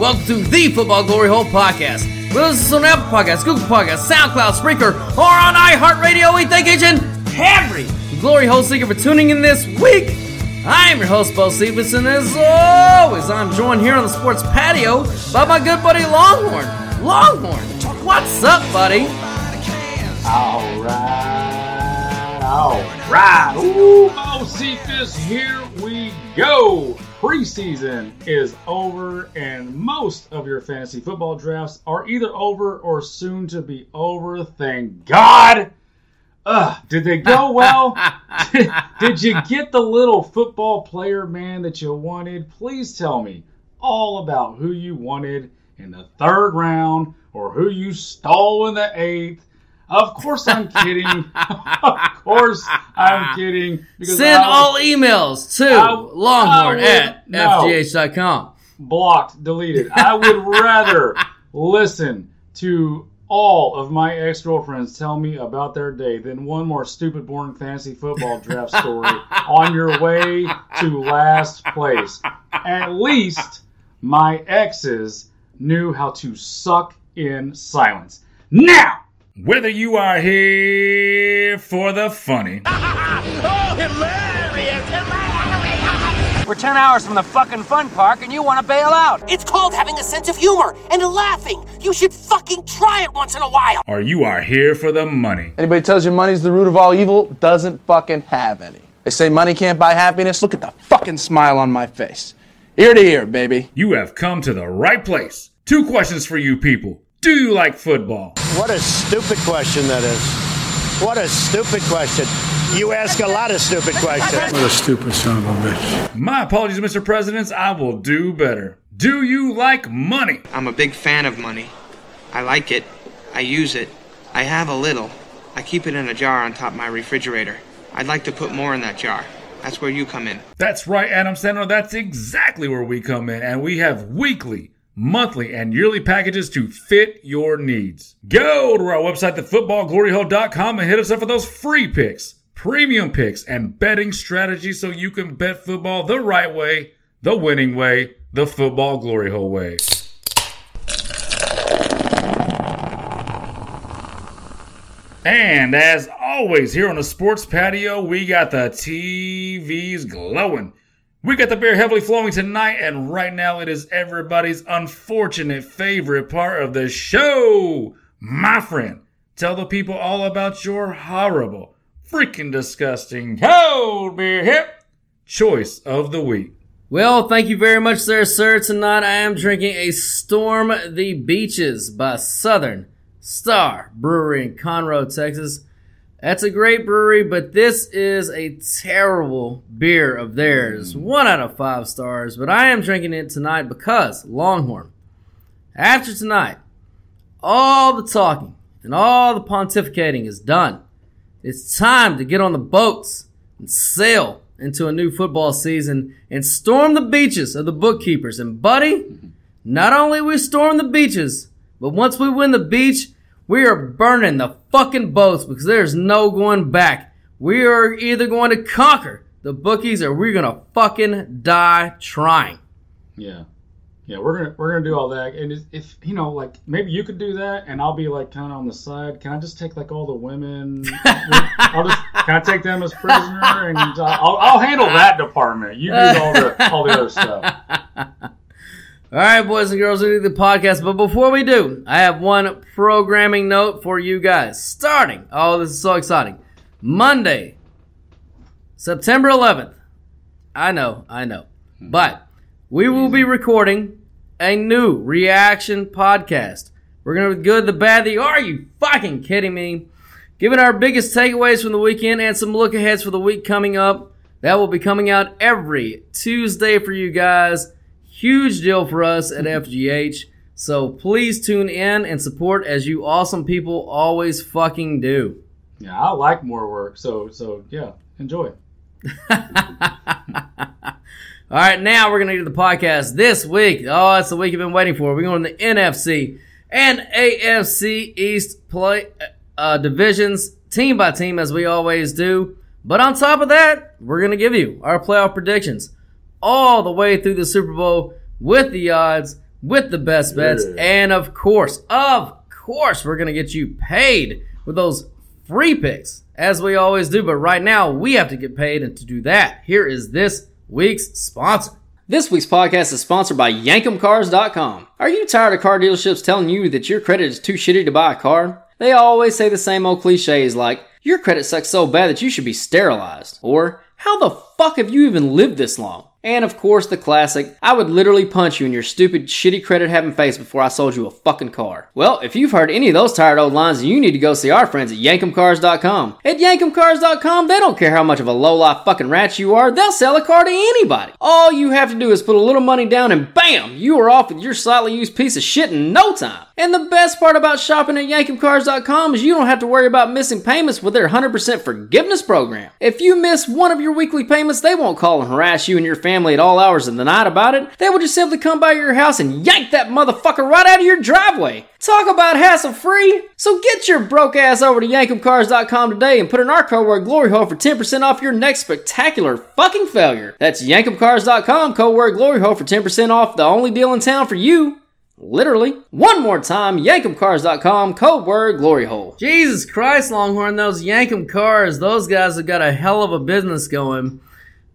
Welcome to the Football Glory Hole Podcast. We listen on Apple Podcasts, Google Podcasts, SoundCloud, Spreaker, or on iHeartRadio. We thank each and every Glory Hole seeker for tuning in this week. I am your host, Bo Stevenson. As always, I'm joined here on the sports patio by my good buddy Longhorn. Longhorn, what's up, buddy? All right, all right. Ooh, Mo Cephas, here we go. Preseason is over, and most of your fantasy football drafts are either over or soon to be over. Thank God. Ugh, did they go well? did, did you get the little football player man that you wanted? Please tell me all about who you wanted in the third round or who you stole in the eighth. Of course, I'm kidding. of course, I'm kidding. Send was all emails to I- longhorn I at no. fgh.com. blocked, deleted. I would rather listen to all of my ex girlfriends tell me about their day than one more stupid, boring fantasy football draft story on your way to last place. At least my exes knew how to suck in silence. Now, whether you are here for the funny, oh, We're 10 hours from the fucking fun park and you want to bail out. It's called having a sense of humor and laughing. You should fucking try it once in a while. or you are here for the money. Anybody tells you money's the root of all evil doesn't fucking have any. They say money can't buy happiness. Look at the fucking smile on my face. Ear to ear, baby. You have come to the right place. Two questions for you people. Do you like football? What a stupid question that is. What a stupid question. You ask a lot of stupid questions. What a stupid son of a bitch. My apologies, Mr. Presidents. I will do better. Do you like money? I'm a big fan of money. I like it. I use it. I have a little. I keep it in a jar on top of my refrigerator. I'd like to put more in that jar. That's where you come in. That's right, Adam Sandler. That's exactly where we come in, and we have weekly, monthly, and yearly packages to fit your needs. Go to our website, thefootballgloryhole.com, and hit us up for those free picks, premium picks, and betting strategies so you can bet football the right way, the winning way, the football glory hole way. And as always, here on the sports patio, we got the TVs glowing. We got the beer heavily flowing tonight, and right now it is everybody's unfortunate favorite part of the show. My friend, tell the people all about your horrible, freaking disgusting cold beer hip choice of the week. Well, thank you very much there, sir. Tonight I am drinking a Storm the Beaches by Southern Star Brewery in Conroe, Texas. That's a great brewery, but this is a terrible beer of theirs. Mm. One out of five stars, but I am drinking it tonight because Longhorn. After tonight, all the talking and all the pontificating is done. It's time to get on the boats and sail into a new football season and storm the beaches of the bookkeepers. And buddy, not only we storm the beaches, but once we win the beach, we are burning the fucking boats because there's no going back. We are either going to conquer the bookies or we're gonna fucking die trying. Yeah. Yeah, we're gonna we're gonna do all that, and if- if you know, like maybe you could do that, and I'll be like kind of on the side. Can I just take like all the women? I'll just can I take them as prisoner, and uh, I'll, I'll handle that department. You do all the all the other stuff. All right, boys and girls, we do the podcast. But before we do, I have one programming note for you guys. Starting, oh, this is so exciting. Monday, September 11th. I know, I know. Hmm. But we will be recording a new reaction podcast. We're going to be good, the bad, the are you fucking kidding me? Giving our biggest takeaways from the weekend and some look aheads for the week coming up. That will be coming out every Tuesday for you guys. Huge deal for us at FGH. So please tune in and support as you awesome people always fucking do. Yeah, I like more work. So so yeah, enjoy. All right, now we're going to do the podcast this week. Oh, it's the week you've been waiting for. We're going to the NFC and AFC East play uh, divisions, team by team, as we always do. But on top of that, we're going to give you our playoff predictions all the way through the Super Bowl with the odds, with the best bets, Yeah. and of course, of course, we're going to get you paid with those free picks, as we always do. But right now, we have to get paid, and to do that, here is this week's sponsor. This week's podcast is sponsored by YankemCars.com. Are you tired of car dealerships telling you that your credit is too shitty to buy a car? They always say the same old cliches like, your credit sucks so bad that you should be sterilized. Or, how the fuck have you even lived this long? And of course, the classic, I would literally punch you in your stupid, shitty credit having face before I sold you a fucking car. Well, if you've heard any of those tired old lines, you need to go see our friends at YankemCars.com. At YankemCars.com, they don't care how much of a low-life fucking rat you are, they'll sell a car to anybody. All you have to do is put a little money down and BAM! You are off with your slightly used piece of shit in no time. And the best part about shopping at YankemCars.com is you don't have to worry about missing payments with their 100% forgiveness program. If you miss one of your weekly payments, they won't call and harass you and your family at all hours of the night about it. They will just simply come by your house and yank that motherfucker right out of your driveway. Talk about hassle free. So get your broke ass over to YankemCars.com today and put in our code word Glory Hole for 10% off your next spectacular fucking failure. That's YankemCars.com, code word Glory Hole for 10% off the only deal in town for you. Literally. One more time, YankemCars.com, code word Glory Hole. Jesus Christ, Longhorn, those Yankem cars, those guys have got a hell of a business going.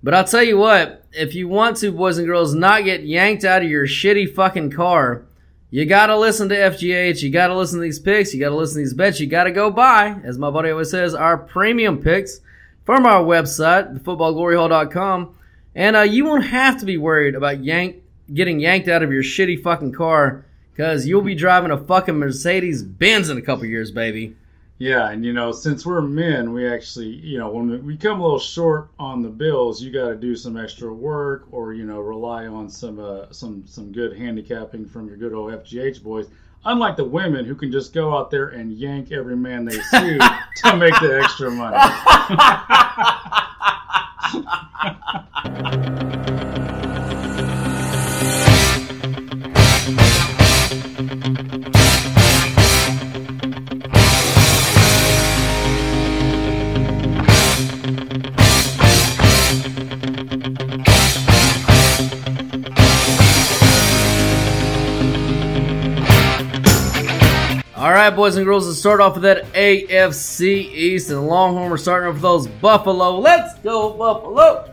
But I'll tell you what, if you want to, boys and girls, not get yanked out of your shitty fucking car, you gotta listen to FGH, you gotta listen to these picks, you gotta listen to these bets, you gotta go buy, as my buddy always says, our premium picks from our website, thefootballgloryhole.com. And uh, you won't have to be worried about yank getting yanked out of your shitty fucking car, because you'll be driving a fucking Mercedes Benz in a couple years, baby. Yeah, and you know, since we're men, we actually, you know, when we come a little short on the bills, you got to do some extra work, or you know, rely on some uh, some some good handicapping from your good old FGH boys. Unlike the women who can just go out there and yank every man they see to make the extra money. right, boys and girls, let's start off with that AFC East and Longhorn. We're starting off with those Buffalo. Let's go, Buffalo!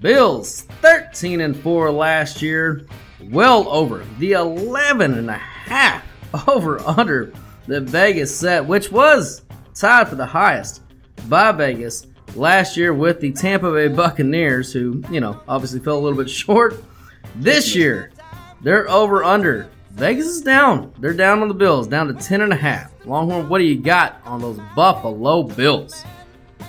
Bills, 13 and 4 last year, well over the 11 and a half over under the Vegas set, which was tied for the highest by Vegas last year with the Tampa Bay Buccaneers, who, you know, obviously fell a little bit short. This year, they're over under. Vegas is down. They're down on the Bills, down to 10 and a half. Longhorn, what do you got on those Buffalo Bills?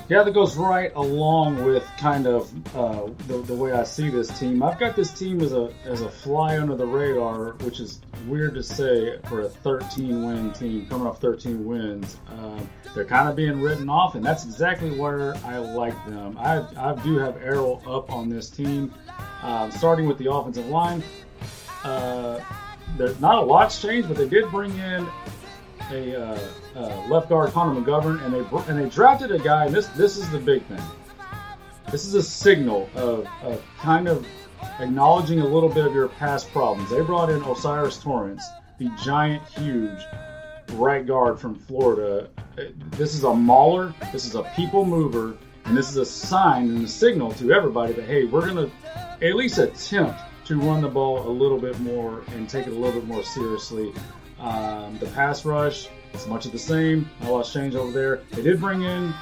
Yeah, that goes right along with kind of uh, the, the way I see this team. I've got this team as a as a fly under the radar, which is weird to say for a 13 win team coming off 13 wins. Um, they're kind of being written off, and that's exactly where I like them. I, I do have arrow up on this team, um, starting with the offensive line. Uh, there's not a lot's changed, but they did bring in a uh, uh, left guard Connor McGovern, and they and they drafted a guy. And this this is the big thing. This is a signal of, of kind of acknowledging a little bit of your past problems. They brought in O'Cyrus Torrence, the giant, huge right guard from Florida. This is a mauler. This is a people mover, and this is a sign and a signal to everybody that hey, we're gonna at least attempt to run the ball a little bit more and take it a little bit more seriously. Um, the pass rush, it's much of the same. A lot's changed over there. They did bring in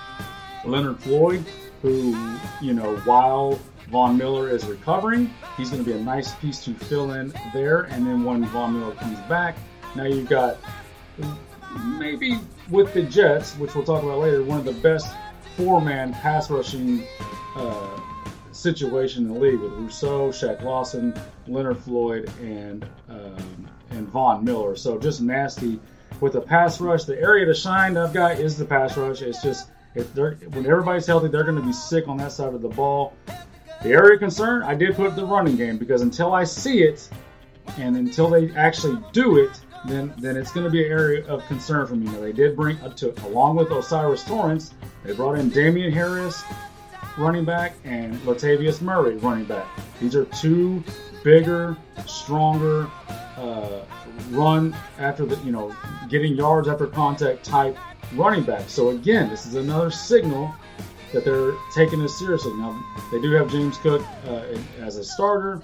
Leonard Floyd, who, you know, while Von Miller is recovering, he's going to be a nice piece to fill in there. And then when Von Miller comes back, now you've got maybe with the Jets, which we'll talk about later, one of the best four-man pass rushing uh, situation in the league with Rousseau, Shaq Lawson, Leonard Floyd, and um, and Von Miller. So just nasty with the pass rush. The area to shine I've got is the pass rush. It's just if they're when everybody's healthy, they're going to be sick on that side of the ball. The area of concern, I did put the running game because until I see it, and until they actually do it, then then it's going to be an area of concern for me. Now they did bring uh, to along with O'Cyrus Torrence, they brought in Damien Harris, running back, and Latavius Murray, running back. These are two bigger, stronger, uh, run after the you know getting yards after contact type running back. So again, this is another signal that they're taking this seriously. Now they do have James Cook uh, as a starter.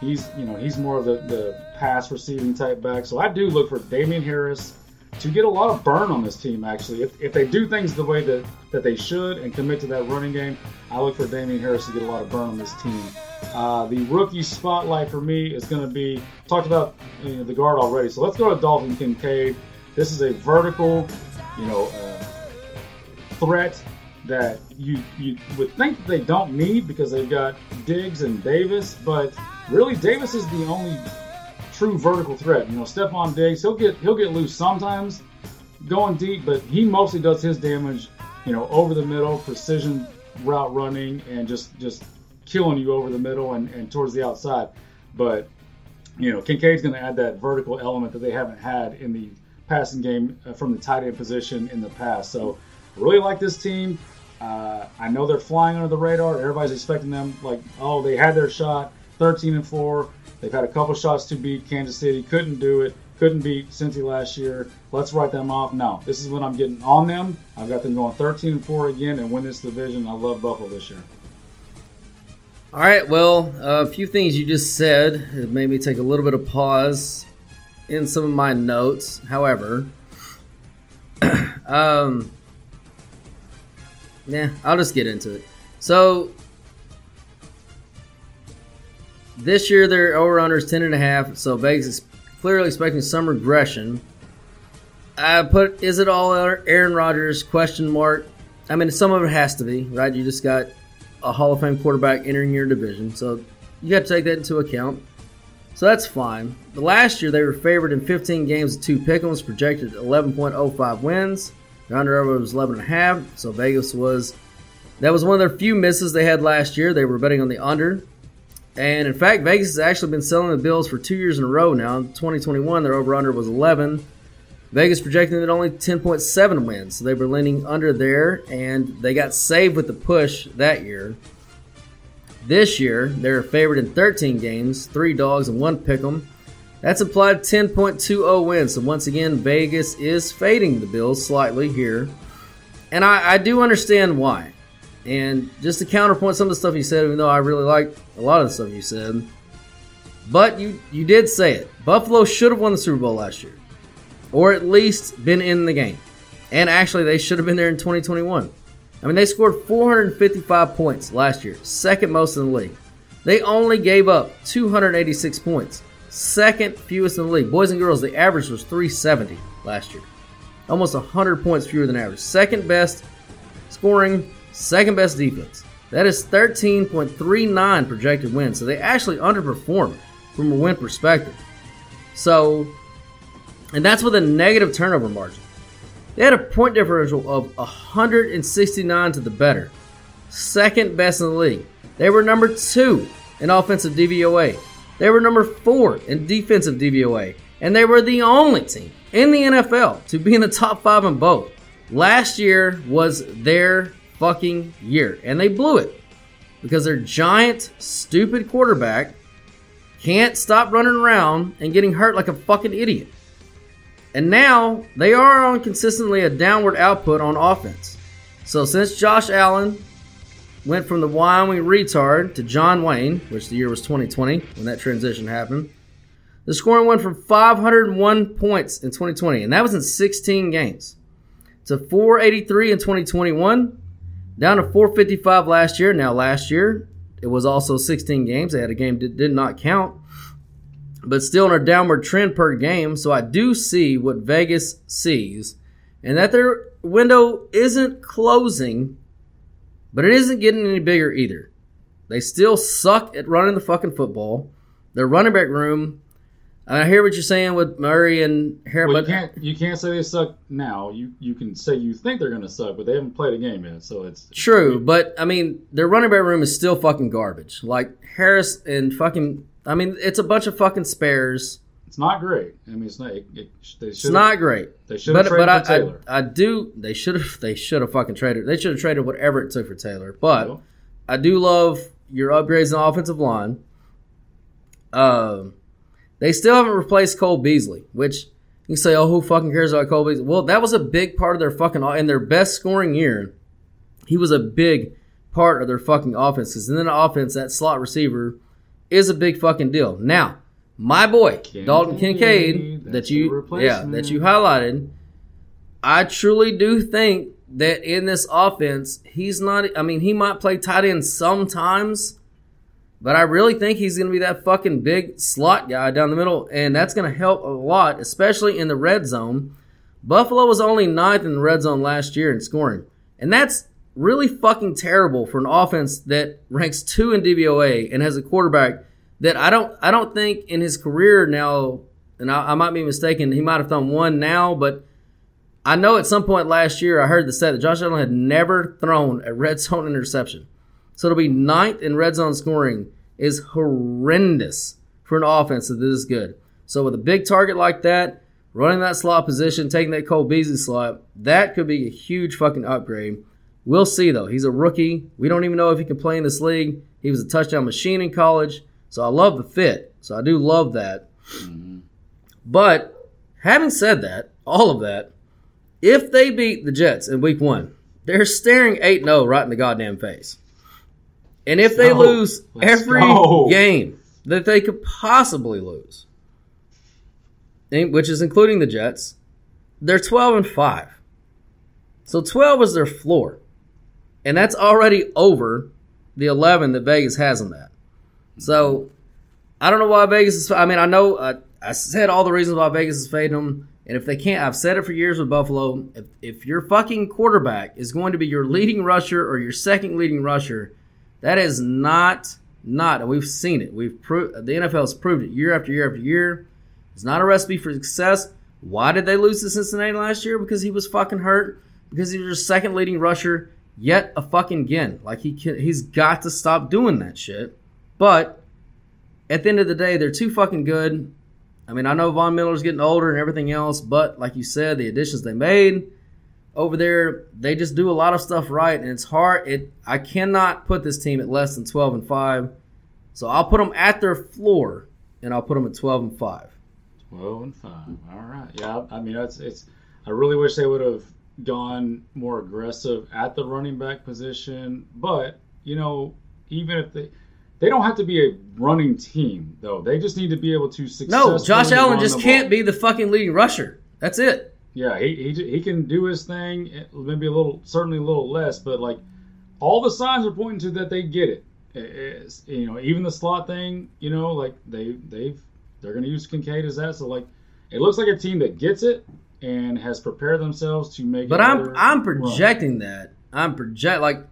He's you know he's more of the, the pass receiving type back. So I do look for Damien Harris to get a lot of burn on this team. Actually, if, if they do things the way that, that they should and commit to that running game, I look for Damien Harris to get a lot of burn on this team. Uh, the rookie spotlight for me is going to be talked about you know, the guard already. So let's go to Dalton Kincaid. This is a vertical, you know, uh, threat that you you would think that they don't need because they've got Diggs and Davis, but really Davis is the only true vertical threat. You know, Stefon Diggs, he'll get he'll get loose sometimes going deep, but he mostly does his damage, you know, over the middle, precision route running, and just just killing you over the middle and, and towards the outside. But you know, Kincaid's going to add that vertical element that they haven't had in the passing game uh, from the tight end position in the past. So, really like this team. Uh, I know they're flying under the radar. Everybody's expecting them like, oh, they had their shot, 13 and four. They've had a couple shots to beat Kansas City, couldn't do it. Couldn't beat Cincy last year. Let's write them off. No, this is when I'm getting on them. I've got them going 13 and four again and win this division. I love Buffalo this year. All right, well, a few things you just said it made me take a little bit of pause in some of my notes. However, um, yeah, I'll just get into it. So this year their over under is ten and a half. So Vegas is clearly expecting some regression. I put is it all Aaron Rodgers question mark? I mean, some of it has to be right. You just got a Hall of Fame quarterback entering your division, so you got to take that into account. So that's fine. The last year they were favored in 15 games with two pick'ems, projected 11.05 wins. Their under over was 11.5, so Vegas was that was one of their few misses they had last year. They were betting on the under. And in fact, Vegas has actually been selling the Bills for two years in a row now. In 2021, their over under was 11. Vegas projecting that only 10.7 wins. So they were leaning under there, and they got saved with the push that year. This year, they're favored in 13 games, three dogs and one pick'em. That's implied 10.20 wins. So once again, Vegas is fading the Bills slightly here. And I, I do understand why. And just to counterpoint some of the stuff you said, even though I really like a lot of the stuff you said, but you you did say it. Buffalo should have won the Super Bowl last year, or at least been in the game. And actually, they should have been there in 2021. I mean, they scored 455 points last year, second most in the league. They only gave up 286 points, second fewest in the league. Boys and girls, the average was 370 last year, almost 100 points fewer than average. Second best scoring Second best defense. That is 13.39 projected wins. So they actually underperformed from a win perspective. So, and that's with a negative turnover margin. They had a point differential of 169 to the better. Second best in the league. They were number two in offensive DVOA. They were number four in defensive DVOA. And they were the only team in the NFL to be in the top five in both. Last year was their fucking year. And they blew it because their giant, stupid quarterback can't stop running around and getting hurt like a fucking idiot. And now they are on consistently a downward output on offense. So since Josh Allen went from the Wyoming retard to John Wayne, which the year was 2020 when that transition happened, the scoring went from 501 points in 2020, and that was in 16 games, to 483 in 2021, down to 455 last year. Now, last year, it was also 16 games. They had a game that did not count, but still in a downward trend per game. So I do see what Vegas sees, and that their window isn't closing, but it isn't getting any bigger either. They still suck at running the fucking football. Their running back room. I hear what you're saying with Murray and Harris, Well, but you can't you can't say they suck now. You you can say you think they're going to suck, but they haven't played a game yet. So it's True, but I mean, their running back room is still fucking garbage. Like Harris and fucking, I mean, it's a bunch of fucking spares. it's not great. I mean, it's not. It, it, they It's not great. They should have traded but for I, Taylor. I I do. They should have. They should have fucking traded. They should have traded whatever it took for Taylor. But Well, I do love your upgrades in the offensive line. Um, they still haven't replaced Cole Beasley, which you say, oh, who fucking cares about Cole Beasley? Well, that was a big part of their fucking in their best scoring year. He was a big part of their fucking offense. Because in the offense, that slot receiver is a big fucking deal. Now, my boy Dalton Kincaid, that you yeah that you highlighted, I truly do think that in this offense, he's not. I mean, he might play tight end sometimes, but I really think he's going to be that fucking big slot guy down the middle, and that's going to help a lot, especially in the red zone. Buffalo was only ninth in the red zone last year in scoring, and that's really fucking terrible for an offense that ranks two in DVOA and has a quarterback that I don't I don't think in his career now, and I, I might be mistaken, he might have thrown one now, but I know at some point last year I heard the stat that Josh Allen had never thrown a red zone interception. So to be ninth in red zone scoring is horrendous for an offense that is good. So with a big target like that, running that slot position, taking that Cole Beasley slot, that could be a huge fucking upgrade. We'll see though. He's a rookie. We don't even know if he can play in this league. He was a touchdown machine in college. So I love the fit. So I do love that. But having said that, all of that, if they beat the Jets in week one, they're staring 8 0 right in the goddamn face. And if they go. lose Let's every go. game that they could possibly lose, which is including the Jets, they're 12 and 5. So 12 is their floor. And that's already over the 11 that Vegas has them that. So I don't know why Vegas is. I mean, I know uh, I said all the reasons why Vegas is fading them. And if they can't, I've said it for years with Buffalo. If, if your fucking quarterback is going to be your leading rusher or your second leading rusher, that is not not. And we've seen it. We've proved the NFL has proved it year after year after year. It's not a recipe for success. Why did they lose to Cincinnati last year? Because he was fucking hurt. Because he was your second leading rusher yet a fucking again. Like he can, he's got to stop doing that shit. But at the end of the day, they're too fucking good. I mean, I know Von Miller's getting older and everything else, but like you said, the additions they made over there, they just do a lot of stuff right, and it's hard. It I cannot put this team at less than twelve and five, so I'll put them at their floor, and I'll put them at twelve and five. Twelve and five. All right. Yeah. I mean, it's it's. I really wish they would have gone more aggressive at the running back position, but you know, even if they. They don't have to be a running team, though. They just need to be able to successfully. No, Josh Allen just can't ball. be the fucking leading rusher. That's it. Yeah, he, he he can do his thing. Eh, maybe a little, certainly a little less, but like all the signs are pointing to that they get it. It's- you know, even the slot thing. You know, like they they've they're going to use Kincaid as that. So like, it looks like a team that gets it and has prepared themselves to make. But I'm I'm run. projecting that. I'm project like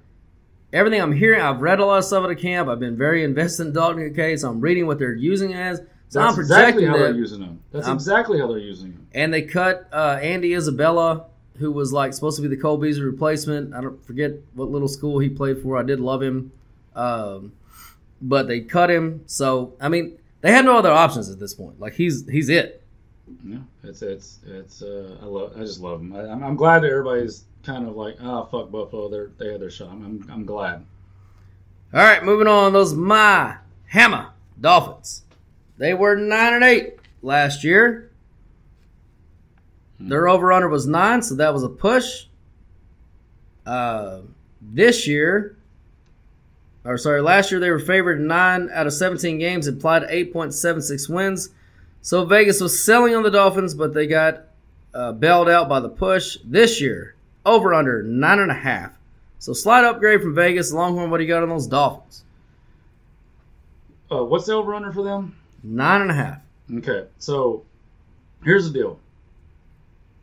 everything I'm hearing. I've read a lot of stuff at the camp. I've been very invested in Dalton Kincaid, so I'm reading what they're using as. So That's I'm exactly projecting how they're using them. That's I'm- exactly how they're using them. And they cut uh, Andy Isabella, who was like supposed to be the Cole Beasley replacement. I don't forget what little school he played for. I did love him, um, but they cut him. So I mean, they had no other options at this point. Like he's he's it. Yeah, it's it's it's. Uh, I love. I just love him. I, I'm, I'm glad that everybody's kind of like, ah, fuck Buffalo. They're they had their shot. I'm I'm, I'm glad. All right, moving on. Those my Hammer Dolphins. They were nine and eight last year. Their over under was nine, so that was a push. Uh, this year, or sorry, last year they were favored nine out of seventeen games, implied eight point seven six wins. So Vegas was selling on the Dolphins, but they got uh, bailed out by the push. This year, over under nine and a half. So slight upgrade from Vegas. Longhorn, what do you got on those Dolphins? Uh, what's the over under for them? Nine and a half. Okay, so here's the deal,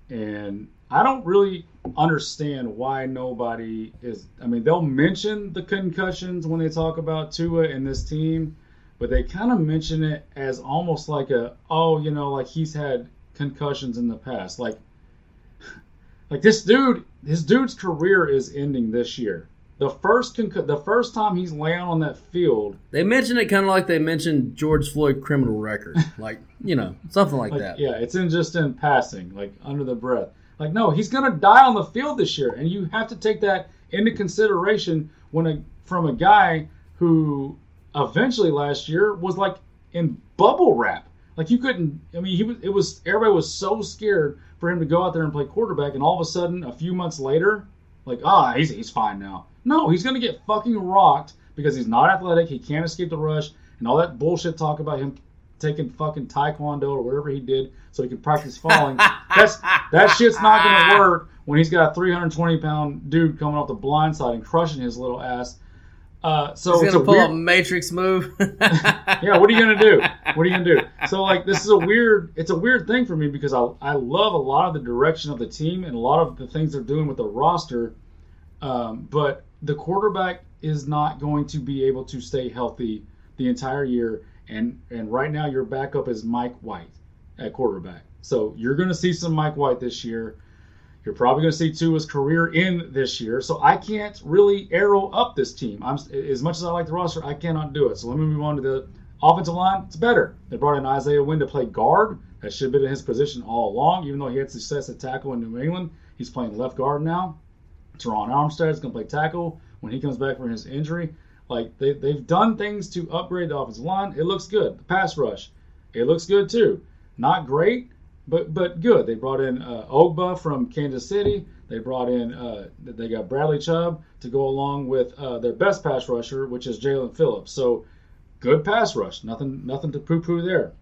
and I don't really understand why nobody is. I mean, they'll mention the concussions when they talk about Tua and this team, but they kind of mention it as almost like a, oh, you know, like he's had concussions in the past. Like, like this dude, his dude's career is ending this year. The first concu- the first time he's laying on that field, They mention it kind of like they mentioned George Floyd criminal record, like you know something like, like, that. yeah, it's in just in passing, like under the breath. Like, no, he's gonna die on the field this year, and you have to take that into consideration when a from a guy who eventually last year was like in bubble wrap. Like you couldn't. I mean, he was. It was everybody was so scared for him to go out there and play quarterback, and all of a sudden, a few months later, like, ah, he's he's fine now. No, he's gonna get fucking rocked because he's not athletic. He can't escape the rush, and all that bullshit talk about him taking fucking taekwondo or whatever he did so he could practice falling. That's that shit's not gonna work when he's got a 320 pound dude coming off the blind side and crushing his little ass. Uh, so He's gonna a pull weird, a Matrix move. yeah, what are you gonna do? What are you gonna do? So like this is a weird it's a weird thing for me because I I love a lot of the direction of the team and a lot of the things they're doing with the roster. Um, but the quarterback is not going to be able to stay healthy the entire year and and right now your backup is Mike White at quarterback. So you're gonna see some Mike White this year. You're probably going to see Tua's career in this year, so I can't really arrow up this team. I'm as much as I like the roster, I cannot do it. So let me move on to the offensive line. It's better. They brought in Isaiah Wynn to play guard. That should have been in his position all along, even though he had success at tackle in New England. He's playing left guard now. Terron is going to play tackle when he comes back from his injury. Like they, they've done things to upgrade the offensive line. It looks good. The pass rush, it looks good too. Not great, but but good. They brought in uh, Ogbah from Kansas City. They brought in uh, they got Bradley Chubb to go along with uh, their best pass rusher, which is Jaelan Phillips. So good pass rush. Nothing nothing to poo poo there.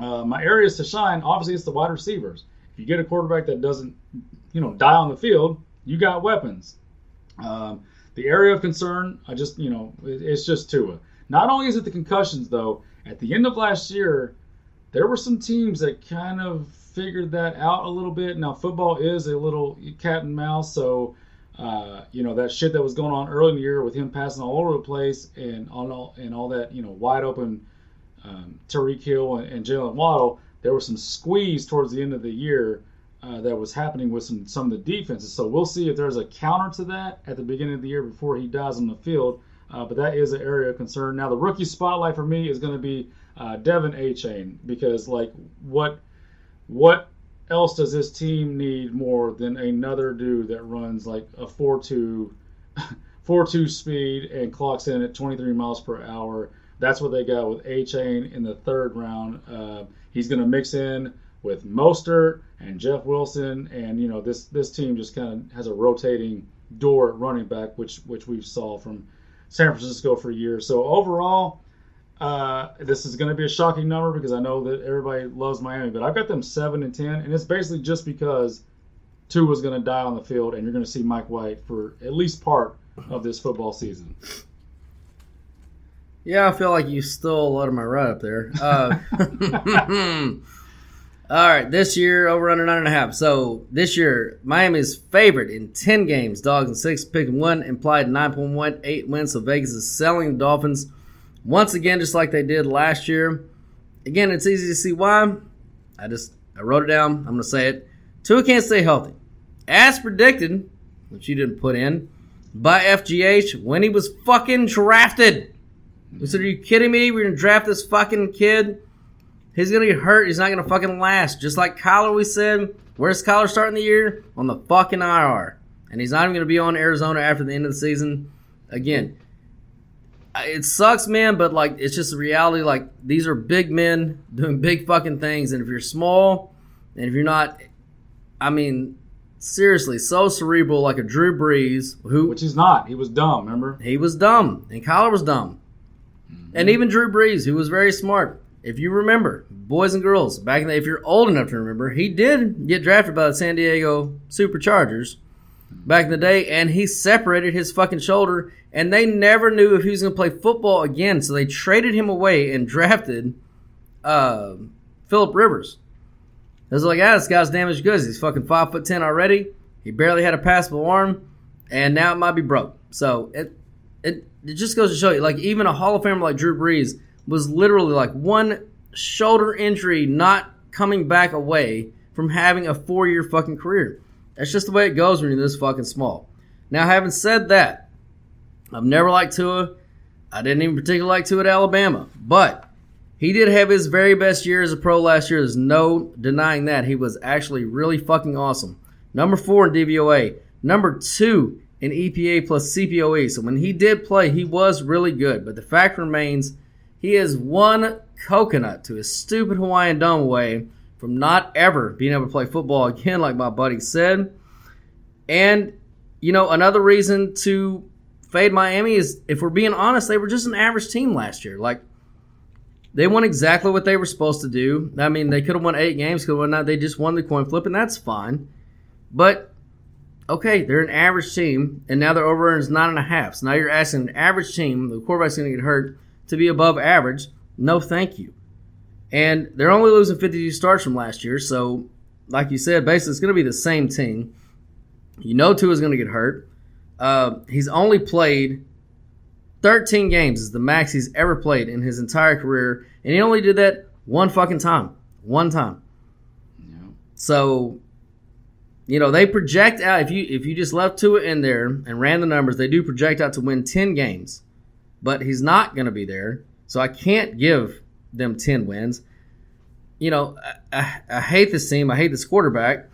Uh, my areas to shine, obviously, it's the wide receivers. If you get a quarterback that doesn't, you know, die on the field, you got weapons. Um, the area of concern, I just, you know, it, it's just Tua. Not only is it the concussions, though, at the end of last year, there were some teams that kind of figured that out a little bit. Now, football is a little cat and mouse, so uh, you know that shit that was going on early in the year with him passing all over the place and on all and all that, you know, wide open um, Tyreek Hill and, and Jaylen Waddle. There was some squeeze towards the end of the year uh, that was happening with some some of the defenses. So we'll see if there's a counter to that at the beginning of the year before he dies on the field. Uh, but that is an area of concern. Now the rookie spotlight for me is going to be uh, De'Von Achane because like what what else does this team need more than another dude that runs like a 4-2 4-2 speed and clocks in at 23 miles per hour that's what they got with Achane in the third round. Uh, he's going to mix in with Mostert and Jeff Wilson, and you know this this team just kind of has a rotating door at running back, which which we've saw from San Francisco for years. So overall, uh, this is going to be a shocking number because I know that everybody loves Miami, but I've got them seven and ten, and it's basically just because Tua was going to die on the field, and you're going to see Mike White for at least part of this football season. Yeah, I feel like you stole a lot of my ride up there. Uh, all right, this year over under nine and a half. So this year, Miami's favorite in ten games, dogs and six, picking one, implied nine point one eight wins. So Vegas is selling the Dolphins once again, just like they did last year. Again, it's easy to see why. I just I wrote it down. I'm gonna say it. Tua can't stay healthy, as predicted, which you didn't put in by FGH when he was fucking drafted. We said, Are you kidding me? We're gonna draft this fucking kid. He's gonna get hurt. He's not gonna fucking last. Just like Kyler, we said, where's Kyler starting the year? On the fucking IR. And he's not even gonna be on Arizona after the end of the season. Again, it sucks, man, but like it's just reality. Like these are big men doing big fucking things, and if you're small, and if you're not, I mean, seriously, so cerebral like a Drew Brees, who Which he's not. He was dumb. Remember? he was dumb, and Kyler was dumb. And hmm. even Drew Brees, who was very smart. If you remember, boys and girls, back in the if you're old enough to remember, he did get drafted by the San Diego Superchargers back in the day, and he separated his fucking shoulder, and they never knew if he was going to play football again, so they traded him away and drafted uh, Philip Rivers. It was like, ah, this guy's damaged goods. He's fucking five foot ten already. He barely had a passable arm, and now it might be broke. So it it it just goes to show you, like even a Hall of Famer like Drew Brees was literally like one shoulder injury not coming back away from having a four year fucking career. That's just the way it goes when you're this fucking small. Now, having said that, I've never liked Tua. I didn't even particularly like Tua at Alabama, but he did have his very best year as a pro last year. There's no denying that. He was actually really fucking awesome. Number four in DVOA. Number two in EPA plus CPOE. So when he did play, he was really good. But the fact remains, he is one coconut to his stupid Hawaiian Dome away from not ever being able to play football again, like my buddy said. And, you know, another reason to fade Miami is, if we're being honest, they were just an average team last year. Like, they won exactly what they were supposed to do. I mean, they could have won eight games, could have won. They just won the coin flip, and that's fine. But okay, they're an average team, and now their over is nine and a half. So now you're asking an average team, the quarterback's going to get hurt, to be above average. No, thank you. And they're only losing 52 starts from last year, so like you said, basically it's going to be the same team. You know Tua is going to get hurt. Uh, he's only played 13 games is the max he's ever played in his entire career, and he only did that one fucking time, one time. So, you know, they project out if you if you just left Tua in there and ran the numbers, they do project out to win 10 games, but he's not going to be there, so I can't give them 10 wins. You know, I, I, I hate this team. I hate this quarterback.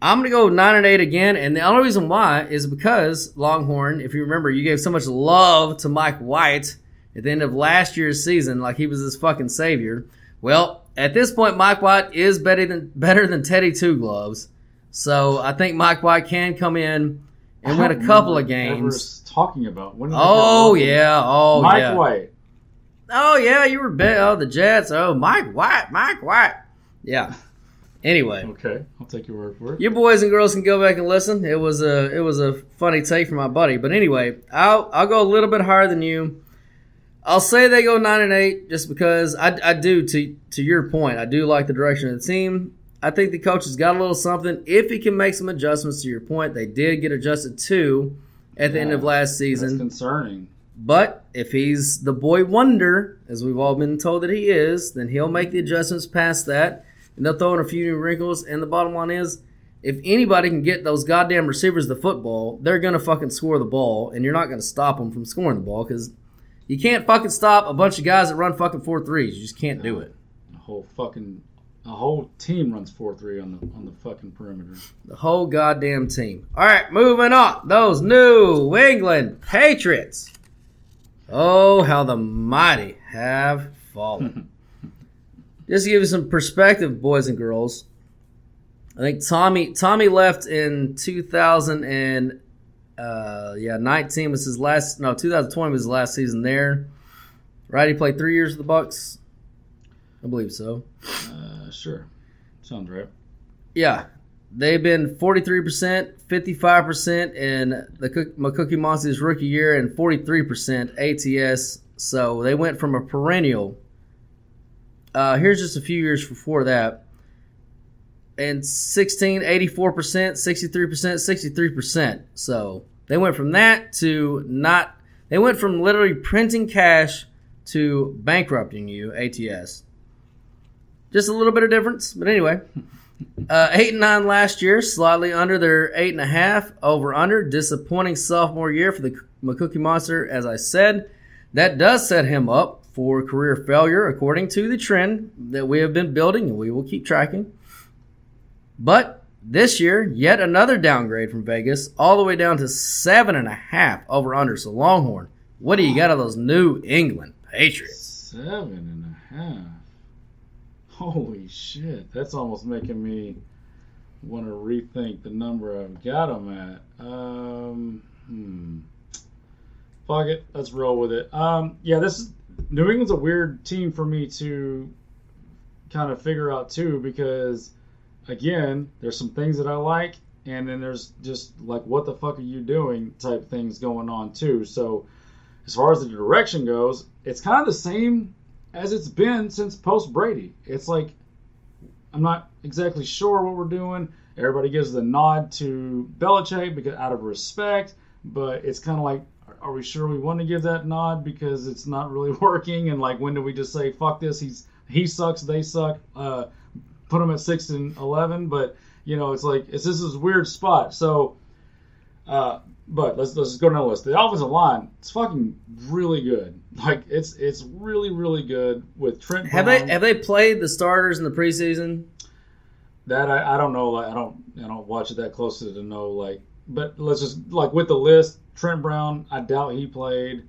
I'm going to go 9 and 8 again. And the only reason why is because Longhorn, if you remember, you gave so much love to Mike White at the end of last year's season, like he was this fucking savior. Well, at this point, Mike White is better than better than Teddy Two Gloves. So I think Mike White can come in and win a couple of games. Talking about when oh yeah, oh Mike yeah. White. Oh yeah, you were bet. Oh the Jets. Oh Mike White, Mike White. Yeah. Anyway, Okay, I'll take your word for it. you boys and girls can go back and listen. It was a it was a funny take from my buddy. But anyway, I'll I'll go a little bit higher than you. I'll say they go nine and eight just because I, I do to to your point. I do like the direction of the team. I think the coach has got a little something. If he can make some adjustments to your point, they did get adjusted to at the end of last That's season. concerning. But if he's the boy wonder, as we've all been told that he is, then he'll make the adjustments past that, and they'll throw in a few new wrinkles. And the bottom line is, if anybody can get those goddamn receivers the football, they're gonna fucking score the ball, and you're not gonna stop them from scoring the ball because you can't fucking stop a bunch of guys that run fucking four threes. You just can't do it. A whole fucking a whole team runs four three on the on the fucking perimeter. The whole goddamn team. All right, moving on. Those New England Patriots. Oh, how the mighty have fallen. Just to give you some perspective, boys and girls. I think Tommy Tommy left in 2000 and uh, yeah, 19 was his last. No, 2020 was his last season there. Right, he played three years with the Bucks. I believe so. Uh, sure, sounds right. Yeah, they've been 43%, 55% in the Cook- McCookie Monster's rookie year and 43% ATS. So they went from a perennial. Uh, here's just a few years before that. And 16, 84%, 63%, 63%. So they went from that to not, they went from literally printing cash to bankrupting you, ATS. Just a little bit of difference. But anyway. Uh, eight and nine last year, slightly under their eight and a half over under. Disappointing sophomore year for the McCookie Monster, as I said. That does set him up for career failure, according to the trend that we have been building and we will keep tracking. But this year, yet another downgrade from Vegas, all the way down to seven and a half over under. So Longhorn, what do you got of those New England Patriots? Seven and a half. Holy shit, that's almost making me want to rethink the number I've got them at. Um, hmm. Fuck it, let's roll with it. Um, yeah, this is New England's a weird team for me to kind of figure out too because again, there's some things that I like, and then there's just like what the fuck are you doing type things going on too. So as far as the direction goes, it's kind of the same as it's been since post Brady. It's like I'm not exactly sure what we're doing. Everybody gives the nod to Belichick because out of respect, but it's kind of like, are we sure we want to give that nod because it's not really working? And like, when do we just say fuck this? He's he sucks, they suck. Uh, put them at six and eleven, but you know, it's like it's this is weird spot. So, uh, but let's let's go down the list. The offensive line, it's fucking really good. Like it's it's really really good with Trent. Have Brown. they have they played the starters in the preseason? That I, I don't know. Like I don't I don't watch it that closely to know. Like, but let's just like with the list. Trent Brown, I doubt he played.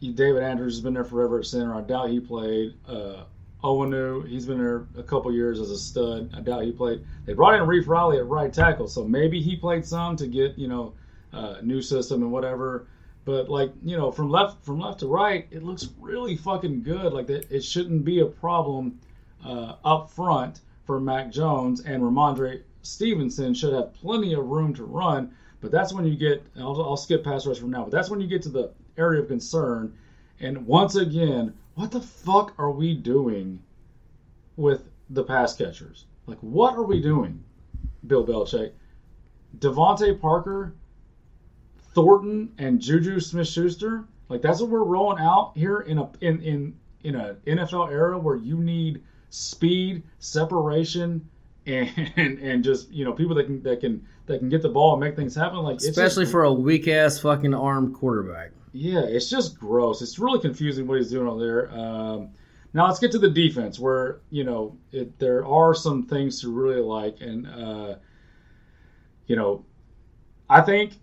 David Andrews has been there forever at center. I doubt he played. Uh, Onwenu, he's been there a couple years as a stud. I doubt he played. They brought in Reef Riley at right tackle, so maybe he played some to get you know uh, new system and whatever. But like you know, from left from left to right, it looks really fucking good. Like that, it shouldn't be a problem uh, up front for Mac Jones and Rhamondre Stevenson should have plenty of room to run. But that's when you get. I'll, I'll skip pass rush from now. But that's when you get to the area of concern. And once again, what the fuck are we doing with the pass catchers? Like, what are we doing, Bill Belichick? DeVante Parker, Thornton, and Juju Smith-Schuster. Like, that's what we're rolling out here in a in in in a NFL era where you need speed, separation, and and just you know people that can that can that can get the ball and make things happen. Like, Especially just- for a weak ass fucking armed quarterback. yeah, it's just gross. It's really confusing what he's doing over there. Um, now let's get to the defense, where you know it, there are some things to really like, and uh, you know, I think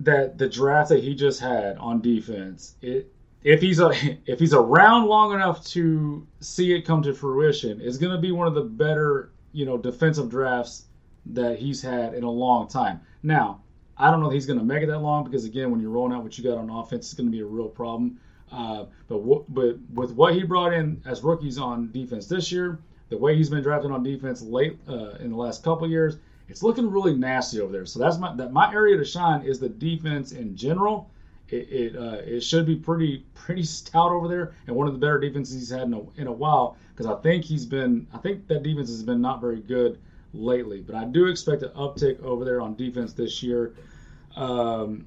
that the draft that he just had on defense, it if he's a if he's around long enough to see it come to fruition, is going to be one of the better you know defensive drafts that he's had in a long time. Now, I don't know if he's going to make it that long because again, when you're rolling out what you got on offense, it's going to be a real problem. Uh, but w- but with what he brought in as rookies on defense this year, the way he's been drafted on defense late uh, in the last couple years, it's looking really nasty over there. So that's my that my area to shine is the defense in general. It it, uh, it should be pretty pretty stout over there, and one of the better defenses he's had in a, in a while. Because I think he's been I think that defense has been not very good lately. But I do expect an uptick over there on defense this year. Um,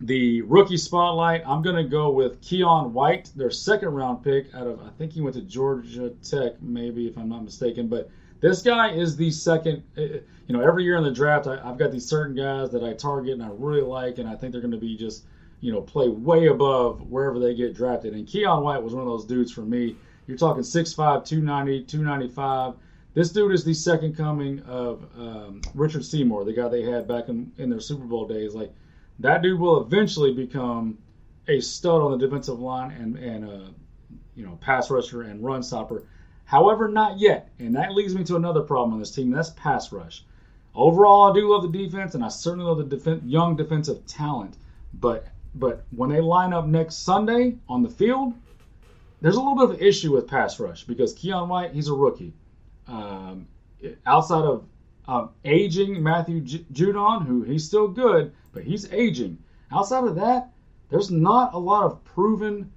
the rookie spotlight, I'm going to go with Keion White, their second round pick out of, I think he went to Georgia Tech, maybe, if I'm not mistaken. But this guy is the second, uh, you know, every year in the draft, I, I've got these certain guys that I target and I really like, and I think they're going to be just, you know, play way above wherever they get drafted. And Keion White was one of those dudes for me. You're talking 6'5, 290, 295. This dude is the second coming of um, Richard Seymour, the guy they had back in, in their Super Bowl days. Like, that dude will eventually become a stud on the defensive line and and uh, you know pass rusher and run stopper. However, not yet, and that leads me to another problem on this team. That's pass rush. Overall, I do love the defense, and I certainly love the defen young defensive talent. But but when they line up next Sunday on the field, there's a little bit of an issue with pass rush because Keion White, he's a rookie. Um, outside of um, aging Matthew J- Judon, who he's still good, but he's aging. Outside of that, there's not a lot of proven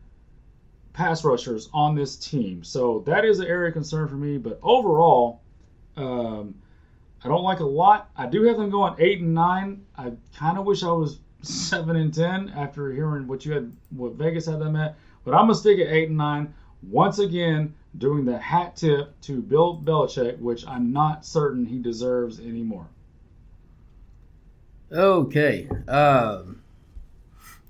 pass rushers on this team. So that is an area of concern for me. But overall, um, I don't like a lot. I do have them going eight and nine. I kind of wish I was seven and ten after hearing what you had, what Vegas had them at. But I'm gonna stick at eight and nine. Once again, doing the hat tip to Bill Belichick, which I'm not certain he deserves anymore. Okay. Um,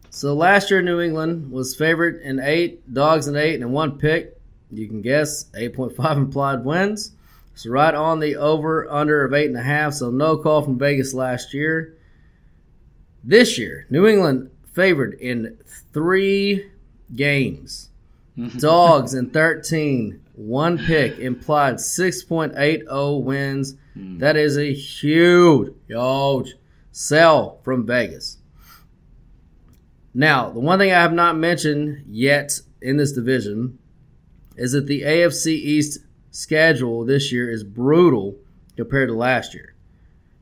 so last year, New England was favored in eight, dogs in eight, and one pick. You can guess 8.5 implied wins. So right on the over under of eight and a half. So no call from Vegas last year. This year, New England favored in three games. Mm-hmm. Dogs in 13. One pick implied 6.80 wins. Hmm. That is a huge, huge sell from Vegas. Now, the one thing I have not mentioned yet in this division is that the AFC East schedule this year is brutal compared to last year.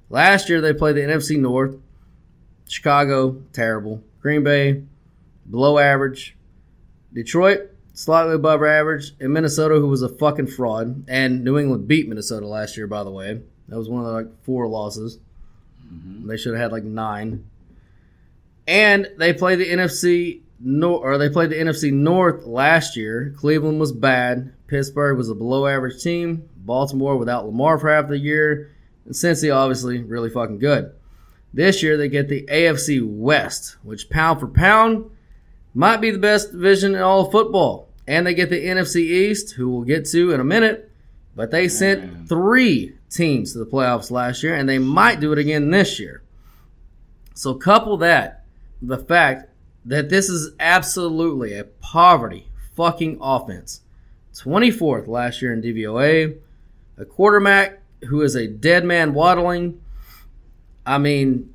Last year they played the NFC North. Chicago, terrible. Green Bay, below average. Detroit, slightly above average, and Minnesota, who was a fucking fraud, and New England beat Minnesota last year, by the way. That was one of the like four losses. Mm-hmm. They should have had like nine. And they played the NFC North, or they played the NFC North last year. Cleveland was bad. Pittsburgh was a below average team. Baltimore without Lamar for half the year. And Cincy obviously really fucking good. This year they get the AFC West, which pound for pound might be the best division in all of football. And they get the NFC East, who we'll get to in a minute. But they sent three teams to the playoffs last year, and they might do it again this year. So couple that, the fact that this is absolutely a poverty fucking offense. 24th last year in DVOA, a quarterback who is a dead man waddling. I mean,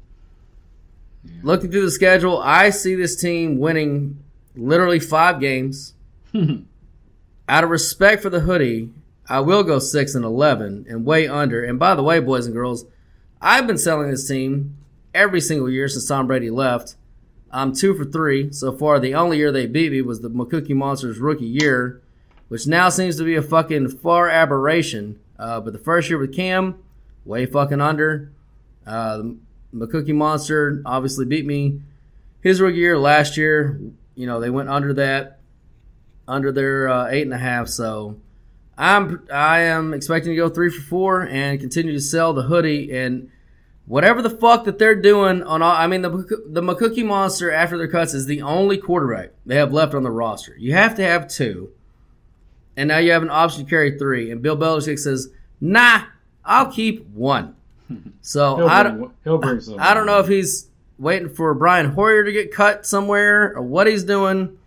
looking through the schedule, I see this team winning literally five games. Out of respect for the hoodie, I will go six and eleven and way under. And by the way, boys and girls, I've been selling this team every single year since Tom Brady left. I'm two for three so far. The only year they beat me was the McCookie Monsters rookie year, which now seems to be a fucking far aberration. Uh, but the first year with Cam, way fucking under. Uh, the McCookie Monster obviously beat me his rookie year last year. You know they went under that, under their uh, eight and a half. So I'm I am expecting to go three for four and continue to sell the hoodie and whatever the fuck that they're doing on all. I mean the the McCookie Monster after their cuts is the only quarterback they have left on the roster. You have to have two, and now you have an option to carry three. And Bill Belichick says, "Nah, I'll keep one." So He'll I don't. he'll bring some. I don't know if he's waiting for Brian Hoyer to get cut somewhere or what he's doing,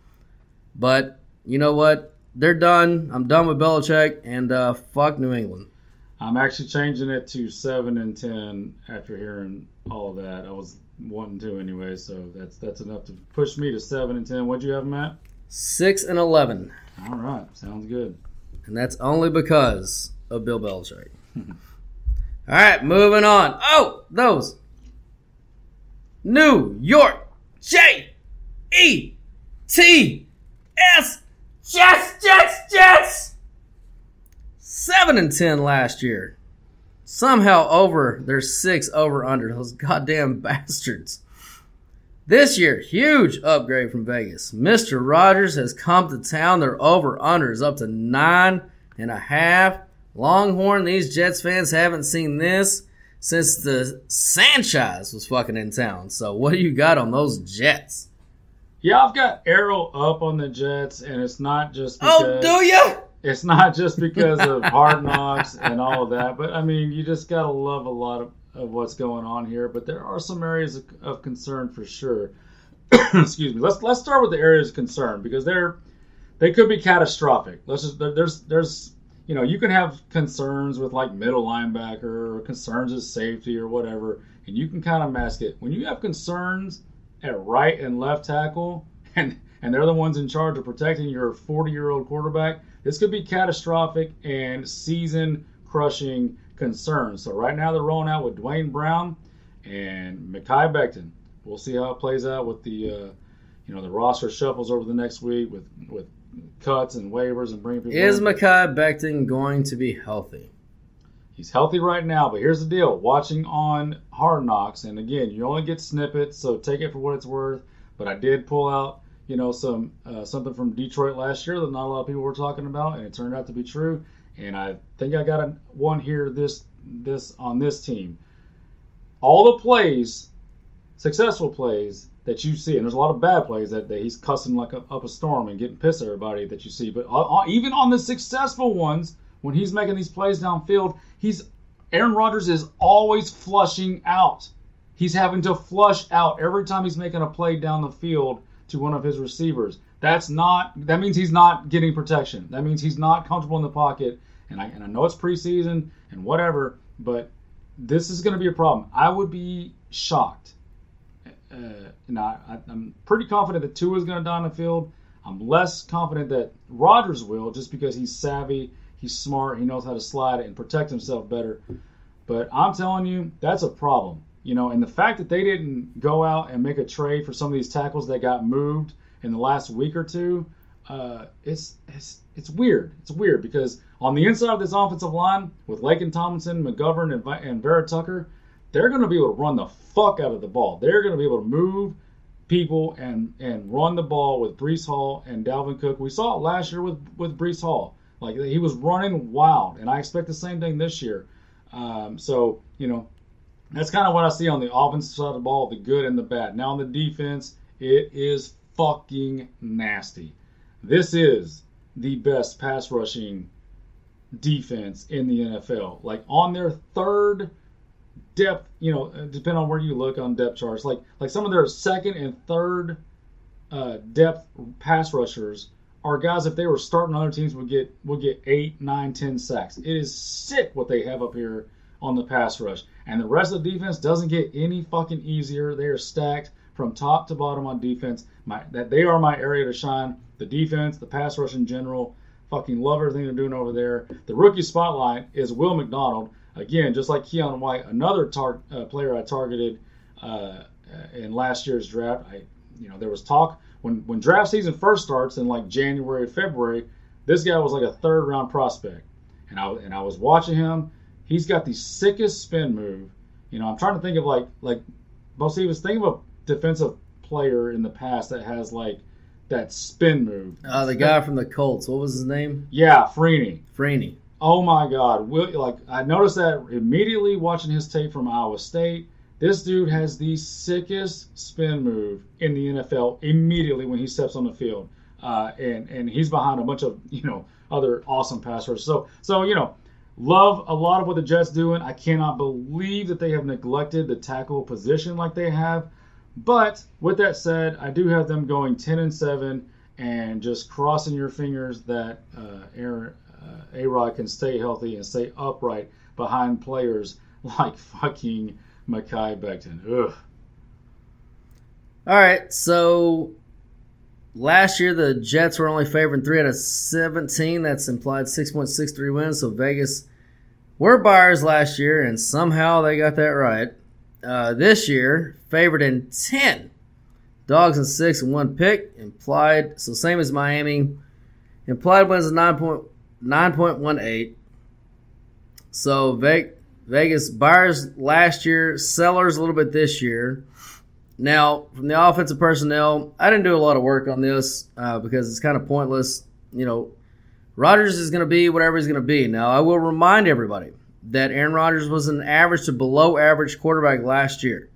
but you know what? They're done. I'm done with Belichick and uh, fuck New England. I'm actually changing it to seven and ten after hearing all of that. I was wanting to anyway, so that's that's enough to push me to seven and ten. What'd you have, Matt? Six and eleven, All right, sounds good. and that's only because of Bill Belichick. All right, moving on. Oh, those New York J E T S Jets, Jets, Jets. Seven and ten last year. Somehow over their six over under those goddamn bastards. This year, huge upgrade from Vegas. Mr. Rogers has come to town. Their over under is up to nine and a half. Longhorn, these Jets fans haven't seen this since the Sanchez was fucking in town. So what do you got on those Jets? Yeah, I've got arrow up on the Jets, and it's not just because Oh, do you? it's not just because of hard knocks and all of that, but I mean, you just gotta love a lot of, of what's going on here. But there are some areas of, of concern for sure. Excuse me. Let's let's start with the areas of concern because they're they could be catastrophic. Let's just there's there's you know you can have concerns with like middle linebacker or concerns with safety or whatever, and you can kind of mask it. When you have concerns at right and left tackle, and and they're the ones in charge of protecting your 40 year old quarterback, this could be catastrophic and season crushing concerns. So right now they're rolling out with Duane Brown and Mekhi Becton. We'll see how it plays out with the uh, you know the roster shuffles over the next week with with cuts and waivers and bringing people. Is. Mekhi Becton going to be healthy? He's healthy right now, but here's the deal: watching on Hard Knocks, and again, you only get snippets, so take it for what it's worth. But I did pull out, you know, some uh, something from Detroit last year that not a lot of people were talking about, and it turned out to be true. And I think I got a, one here this this on this team. All the plays, successful plays that you see, and there's a lot of bad plays that, that he's cussing like a, up a storm and getting pissed at everybody that you see. But uh, uh, even on the successful ones, when he's making these plays downfield, he's Aaron Rodgers is always flushing out. He's having to flush out every time he's making a play down the field to one of his receivers. That's not. That means he's not getting protection. That means he's not comfortable in the pocket. And I and I know it's preseason and whatever, but this is going to be a problem. I would be shocked. Uh, now I, I'm pretty confident that Tua is going to die on the field. I'm less confident that Rodgers will, just because he's savvy, he's smart, he knows how to slide and protect himself better. But I'm telling you, that's a problem. You know, and the fact that they didn't go out and make a trade for some of these tackles that got moved in the last week or two, uh, it's it's it's weird. It's weird because on the inside of this offensive line with Laken Tomlinson, McGovern, and, and Vera Tucker, they're going to be able to run the fuck out of the ball. They're going to be able to move people and and run the ball with Breece Hall and Dalvin Cook. We saw it last year with with Breece Hall. Like he was running wild, and I expect the same thing this year. Um, so you know, that's kind of what I see on the offensive side of the ball, the good and the bad. Now on the defense, it is fucking nasty. This is the best pass rushing defense in the NFL. Like on their third depth, you know, uh, depending on where you look on depth charts, like like some of their second and third uh, depth pass rushers are guys if they were starting other teams would get would get eight, nine, ten sacks. It is sick what they have up here on the pass rush. And the rest of the defense doesn't get any fucking easier. They are stacked from top to bottom on defense. My that they are my area to shine. The defense, the pass rush in general. Fucking love everything they're doing over there. The rookie spotlight is Will McDonald. Again, just like Keion White, another tar- uh, player I targeted uh, in last year's draft. I, you know, there was talk when when draft season first starts in like January, February. This guy was like a third round prospect, and I and I was watching him. He's got the sickest spin move. You know, I'm trying to think of like like most he was thinking of defensive player in the past that has like that spin move. Uh, the guy from the Colts. What was his name? Yeah, Freeney. Freeney. Oh my God! Will, like I noticed that immediately watching his tape from Iowa State. This dude has the sickest spin move in the NFL immediately when he steps on the field, uh, and and he's behind a bunch of you know other awesome passers. So so you know, love a lot of what the Jets doing. I cannot believe that they have neglected the tackle position like they have. But with that said, I do have them going 10 and 7 and just crossing your fingers that uh, Aaron uh, A Rod can stay healthy and stay upright behind players like fucking Mekhi Becton. Ugh. All right, so last year the Jets were only favoring three out of 17. That's implied 6.63 wins. So Vegas were buyers last year, and somehow they got that right. Uh, this year, favored in 10. Dogs in six and one pick. Implied, so same as Miami. Implied wins is 9.18. So Vegas buyers last year, sellers a little bit this year. Now, from the offensive personnel, I didn't do a lot of work on this uh, because it's kind of pointless. You know, Rodgers is going to be whatever he's going to be. Now, I will remind everybody that Aaron Rodgers was an average to below average quarterback last year.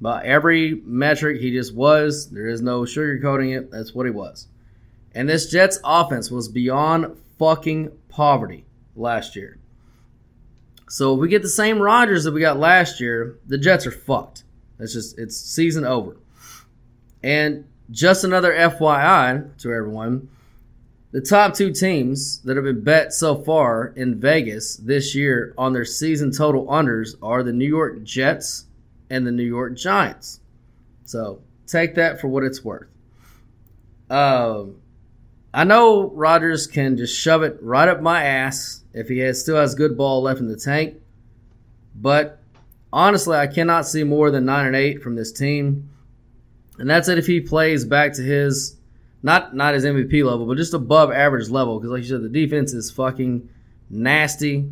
By every metric, he just was. There is no sugarcoating it. That's what he was. And this Jets offense was beyond fucking poverty last year. So if we get the same Rodgers that we got last year, the Jets are fucked. It's just it's season over. And just another FYI to everyone, the top two teams that have been bet so far in Vegas this year on their season total unders are the New York Jets and the New York Giants. So take that for what it's worth. Um, I know Rodgers can just shove it right up my ass if he has, still has good ball left in the tank, but honestly, I cannot see more than nine and eight from this team, and that's it if he plays back to his not not his MVP level, but just above average level. Because like you said, the defense is fucking nasty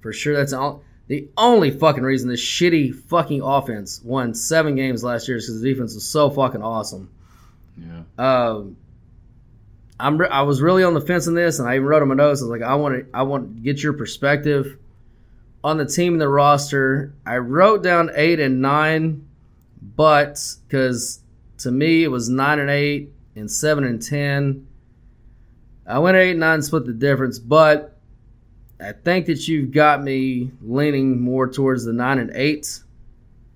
for sure. That's all. The only fucking reason this shitty fucking offense won seven games last year is because the defense was so fucking awesome. Yeah. Um, I'm re- I was really on the fence on this, and I even wrote in my notes. I was like, I want to I want to get your perspective on the team and the roster. I wrote down eight and nine, but because to me it was nine and eight and seven and ten. I went eight and nine, split the difference, but I think that you've got me leaning more towards the nine and eight.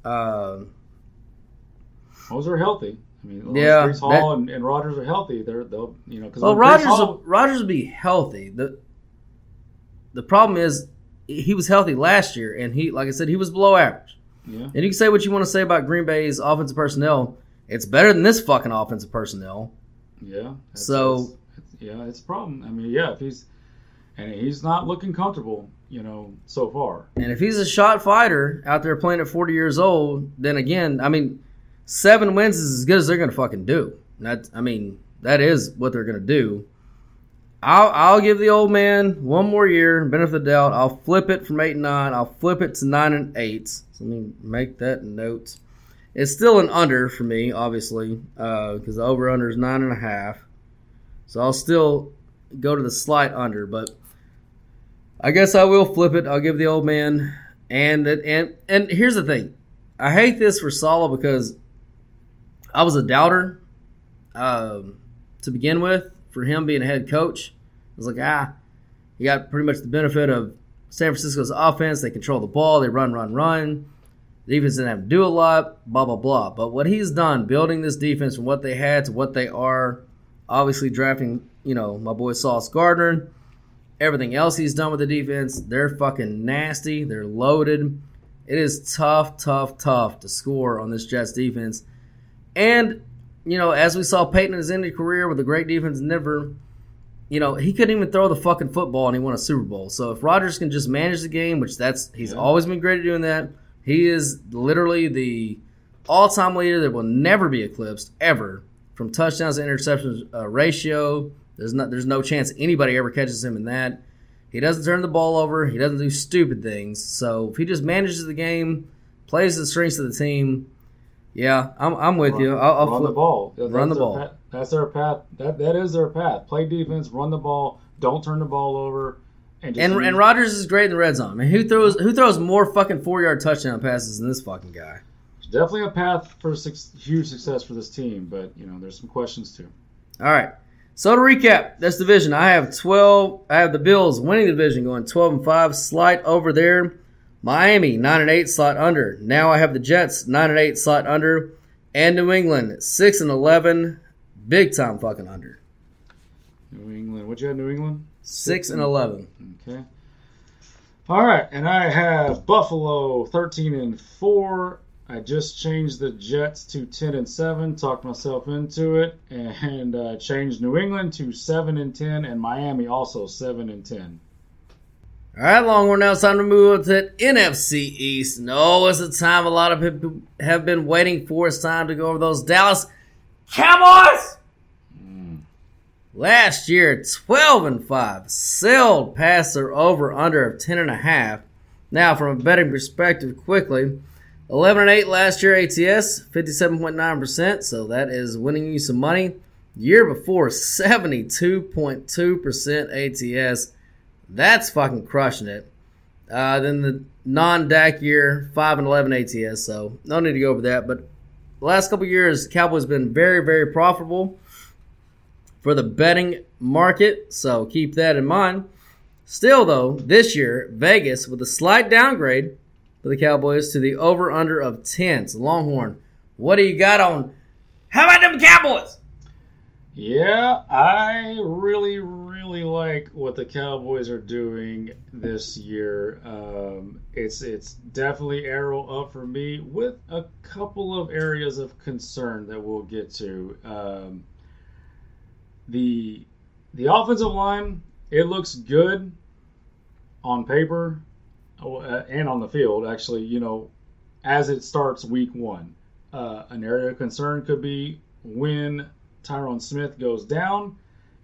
Uh, Those are healthy. I mean, Yeah, Breece Hall that- and, and Rodgers are healthy. They're they'll you know because well, Rodgers will, Rodgers will be healthy. the The problem is he was healthy last year, and he, like I said, he was below average. yeah And you can say what you want to say about Green Bay's offensive personnel. It's better than this fucking offensive personnel. yeah So- it's- it's- yeah, it's a problem. I mean, yeah, if he's and he's not looking comfortable, you know, so far. And if he's a shot fighter out there playing at 40 years old, then again, I mean, seven wins is as good as they're going to fucking do. That I mean, that is what they're going to do. I'll I'll give the old man one more year, benefit of the doubt. I'll flip it from eight and nine. I'll flip it to nine and eight. So let me make that note. It's still an under for me, obviously, because the over under is nine and a half. So I'll still go to the slight under, but I guess I will flip it. I'll give the old man and and and here's the thing. I hate this for Saleh because I was a doubter um, to begin with for him being a head coach. I was like, ah, he got pretty much the benefit of San Francisco's offense. They control the ball, they run, run, run. Defense didn't have to do a lot, blah, blah, blah. But what he's done, building this defense from what they had to what they are, obviously drafting, you know, my boy Sauce Gardner, everything else he's done with the defense, they're fucking nasty. They're loaded. It is tough, tough, tough to score on this Jets defense. And you know, as we saw Peyton in his ended career with a great defense in Denver, you know, he couldn't even throw the fucking football and he won a Super Bowl. So if Rodgers can just manage the game, which that's he's yeah. always been great at doing that, he is literally the all-time leader that will never be eclipsed ever from touchdowns to interceptions uh, ratio. There's not there's no chance anybody ever catches him in that. He doesn't turn the ball over. He doesn't do stupid things. So if he just manages the game, plays the strengths of the team, yeah, I'm, I'm with run, you. I'll, I'll run flip, the ball. That's run the ball. Path. That's their path. That that is their path. Play defense, run the ball, don't turn the ball over. And and, and Rodgers is great in the red zone. I mean, who throws who throws more fucking four yard touchdown passes than this fucking guy? Definitely a path for six, huge success for this team, but you know there's some questions too. All right. So to recap this division, I have twelve. I have the Bills winning the division, going twelve and five, slight over there. Miami, 9 and 8, slot under. Now I have the Jets, 9 and 8, slot under. And New England, 6 and 11, big time fucking under. New England. What you have, New England? 6 and 11. Okay. All right. And I have Buffalo, 13 and 4. I just changed the Jets to 10 and 7, talked myself into it, and uh, changed New England to 7 and 10, and Miami also 7 and 10. All right, Longhorn. Now it's time to move on to NFC East. No, it's a time a lot of people have been waiting for. It's time to go over those Dallas Cowboys. Last year, 12 and 5, sailed past their over under of 10 and a half. Now, from a betting perspective, quickly, 11 and 8 last year ATS, 57.9%. So that is winning you some money. Year before, 72.2% ATS. That's fucking crushing it. Uh, then the non-Dak year, 5 and 11 ATS, so no need to go over that. But the last couple years, Cowboys been very, very profitable for the betting market, so keep that in mind. Still, though, this year, Vegas with a slight downgrade for the Cowboys to the over under of 10. So, Longhorn, what do you got on? How about them Cowboys? Yeah, I really, really like what the Cowboys are doing this year. Um, it's it's definitely arrow up for me with a couple of areas of concern that we'll get to. Um, the the offensive line it looks good on paper uh, and on the field. Actually, you know, as it starts week one, uh, an area of concern could be when Tyron Smith goes down,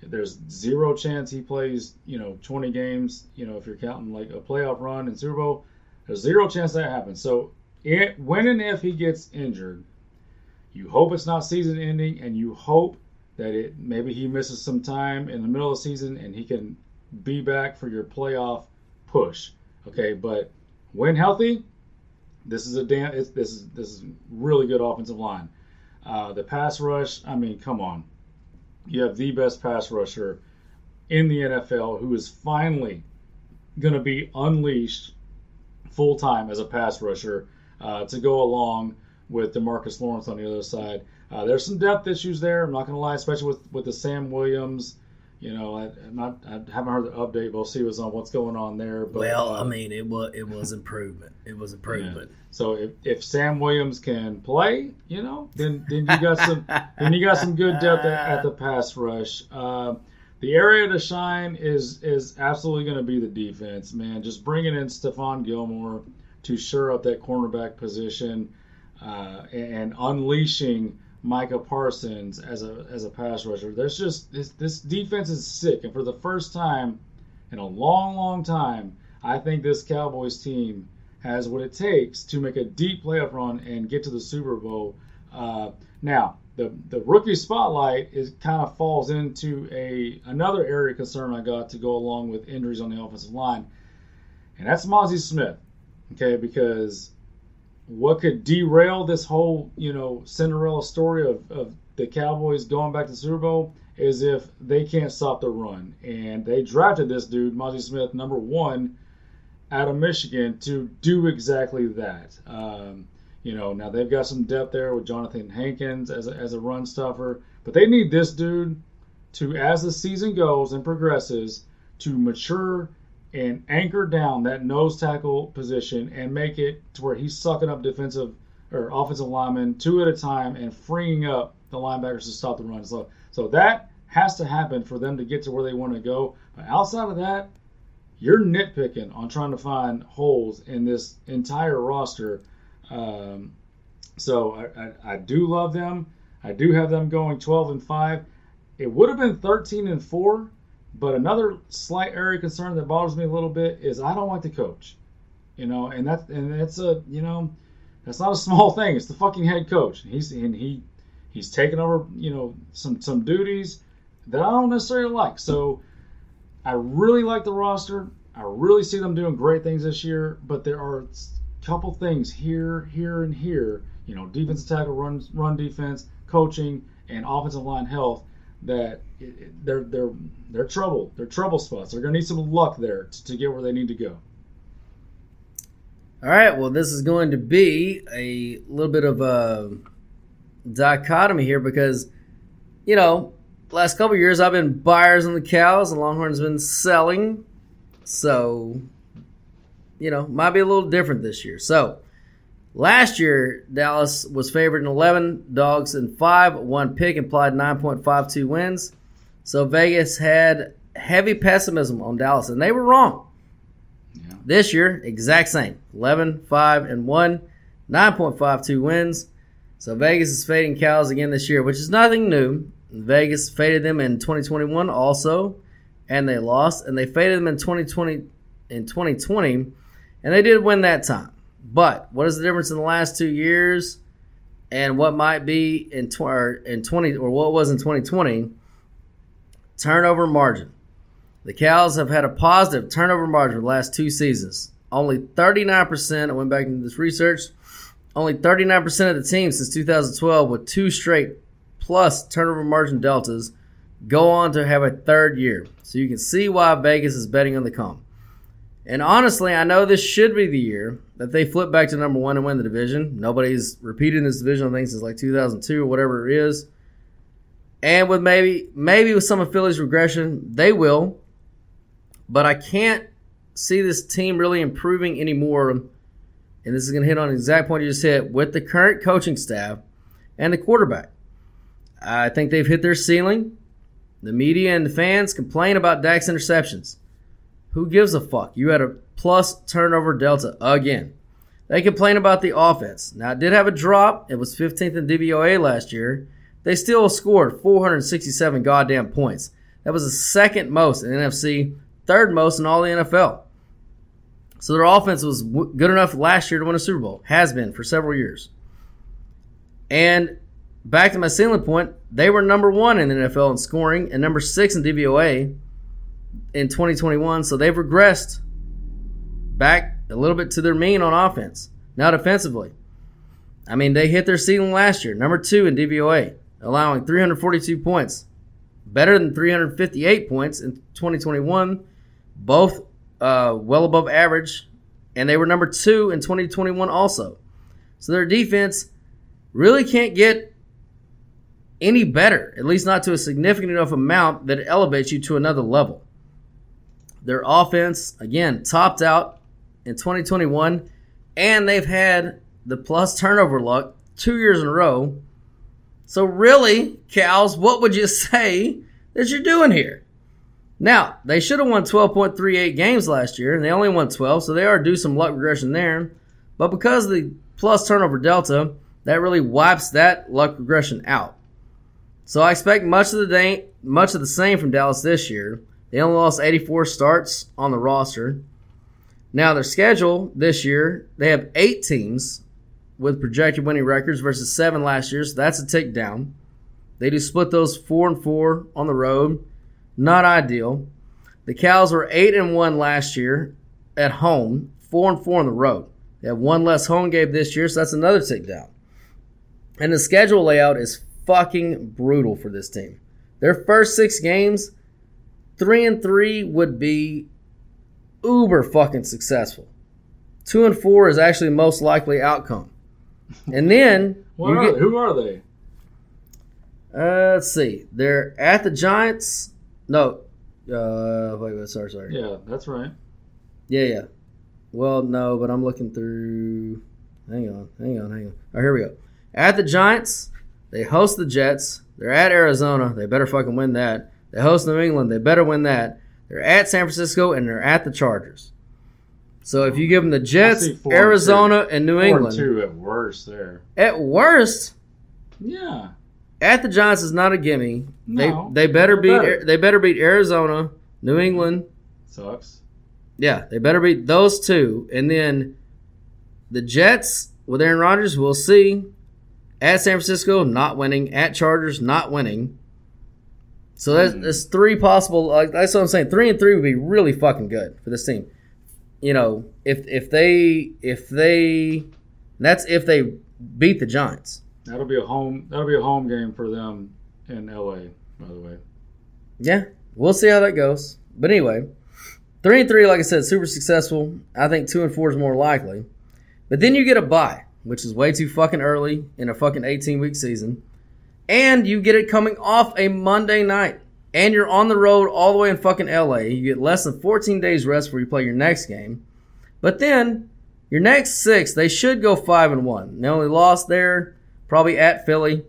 there's zero chance he plays, you know, 20 games. You know, if you're counting like a playoff run in Super Bowl, there's zero chance that happens. So, it, when and if he gets injured, you hope it's not season ending, and you hope that it maybe he misses some time in the middle of the season and he can be back for your playoff push. Okay, but when healthy, this is a damn. this is this is really good offensive line. Uh, the pass rush, I mean, come on. You have the best pass rusher in the NFL who is finally going to be unleashed full time as a pass rusher uh, to go along with Demarcus Lawrence on the other side. Uh, there's some depth issues there. I'm not going to lie, especially with, with the Sam Williams you know, I, am not, I haven't heard the update. We'll see what's on what's going on there. But, well, uh, I mean, it was it was improvement. It was improvement. Yeah. So if, if Sam Williams can play, you know, then then you got some then you got some good depth at, at the pass rush. Uh, the area to shine is is absolutely going to be the defense, man. Just bringing in Stephon Gilmore to shore up that cornerback position uh, and, and unleashing Micah Parsons as a as a pass rusher. There's just this this defense is sick, and for the first time in a long, long time, I think this Cowboys team has what it takes to make a deep playoff run and get to the Super Bowl. Uh, now, the the rookie spotlight is kind of falls into a another area of concern I got to go along with injuries on the offensive line, and that's Mazi Smith. Okay, because what could derail this whole you know Cinderella story of, of the Cowboys going back to the Super Bowl is if they can't stop the run, and they drafted this dude Mazi Smith number one out of Michigan to do exactly that. Um, you know, now they've got some depth there with Johnathan Hankins as a, as a run stuffer, but they need this dude to, as the season goes and progresses, to mature and anchor down that nose tackle position and make it to where he's sucking up defensive or offensive linemen two at a time and freeing up the linebackers to stop the run. So, so that has to happen for them to get to where they want to go. But outside of that, you're nitpicking on trying to find holes in this entire roster um, so I, I, I, do love them. I do have them going 12 and 5. It would have been 13 and 4, but another slight area concern that bothers me a little bit is I don't like the coach. You know, and that's and that's a you know that's not a small thing. It's the fucking head coach. He's and he he's taken over you know some some duties that I don't necessarily like. So I really like the roster. I really see them doing great things this year, but there are a couple things here, here, and here. You know, defensive tackle, run, run defense, coaching, and offensive line health. That they're they're they're trouble. They're trouble spots. They're gonna need some luck there to, to get where they need to go. All right. Well, this is going to be a little bit of a dichotomy here because, you know, last couple years I've been buyers on the cows and Longhorns been selling. So you know, might be a little different this year. So, last year, Dallas was favored in 11 dogs and 5. One pick implied 9.52 wins. So, Vegas had heavy pessimism on Dallas, and they were wrong. Yeah. This year, exact same 11, 5, and 1, 9.52 wins. So, Vegas is fading cows again this year, which is nothing new. Vegas faded them in 2021 also, and they lost, and they faded them in 2020 in 2020 and they did win that time. But what is the difference in the last two years and what might be in, tw- or in 20 or what was in 2020? Turnover margin. The Cows have had a positive turnover margin the last two seasons. Only 39%, I went back into this research, only 39% of the team since 2012 with two straight plus turnover margin deltas go on to have a third year. So you can see why Vegas is betting on the comp. And honestly, I know this should be the year that they flip back to number one and win the division. Nobody's repeated this division, I think, since like 2002 or whatever it is. And with maybe maybe with some of Philly's regression, they will. But I can't see this team really improving anymore. And this is going to hit on the exact point you just hit with the current coaching staff and the quarterback. I think they've hit their ceiling. The media and the fans complain about Dak's interceptions. Who gives a fuck? You had a plus turnover delta again. They complain about the offense. Now, it did have a drop. It was 15th in DVOA last year. They still scored 467 goddamn points. That was the second most in NFC, third most in all the NFL. So their offense was good enough last year to win a Super Bowl. Has been for several years. And back to my ceiling point, they were number one in the NFL in scoring and number six in DVOA in 2021, so they've regressed back a little bit to their mean on offense. Now defensively, I mean they hit their ceiling last year, number two in DVOA, allowing 342 points, better than 358 points in 2021, both uh, well above average, and they were number two in 2021 also. So their defense really can't get any better, at least not to a significant enough amount that it elevates you to another level. Their offense, again, topped out in 2021, and they've had the plus turnover luck two years in a row. So, really, Cows, what would you say that you're doing here? Now, they should have won 12.38 games last year, and they only won 12, so they are due some luck regression there. But because the plus turnover delta, that really wipes that luck regression out. So I expect much of the day, much of the same from Dallas this year. They only lost 84 starts on the roster. Now their schedule this year, they have eight teams with projected winning records versus seven last year, so that's a tick down. They do split those four and four on the road. Not ideal. The Cows were eight and one last year at home, four and four on the road. They have one less home game this year, so that's another tick down. And the schedule layout is fucking brutal for this team. Their first six games, three and three would be uber fucking successful. Two and four is actually the most likely outcome. And then are, get, who are they? uh, let's see, they're at the Giants. No, uh, wait, wait, sorry, sorry. Yeah, that's right. Yeah, yeah. Well, no, but I'm looking through. Hang on, hang on, hang on. Oh, here we go. At the Giants, they host the Jets. They're at Arizona. They better fucking win that. They host New England. They better win that. They're at San Francisco and they're at the Chargers. So if you give them the Jets, four and Arizona, and New England, two at worst there. at worst, Yeah. at the Giants is not a gimme. No, they they better beat better. they better beat Arizona, New England, Sucks. Yeah, they better beat those two. And then the Jets with Aaron Rodgers, we'll see. At San Francisco, not winning. At Chargers, not winning. So that's, mm. that's three possible. Like that's what I'm saying. Three and three would be really fucking good for this team. You know, if if they if they that's if they beat the Giants. That'll be a home. That'll be a home game for them in L.A. By the way. Yeah, we'll see how that goes. But anyway, three and three, like I said, super successful. I think two and four is more likely. But then you get a bye, which is way too fucking early in a fucking 18 week season. And you get it coming off a Monday night. And you're on the road all the way in fucking LA. You get less than 14 days rest before you play your next game. But then your next six, they should go five and one. They only lost there, probably at Philly.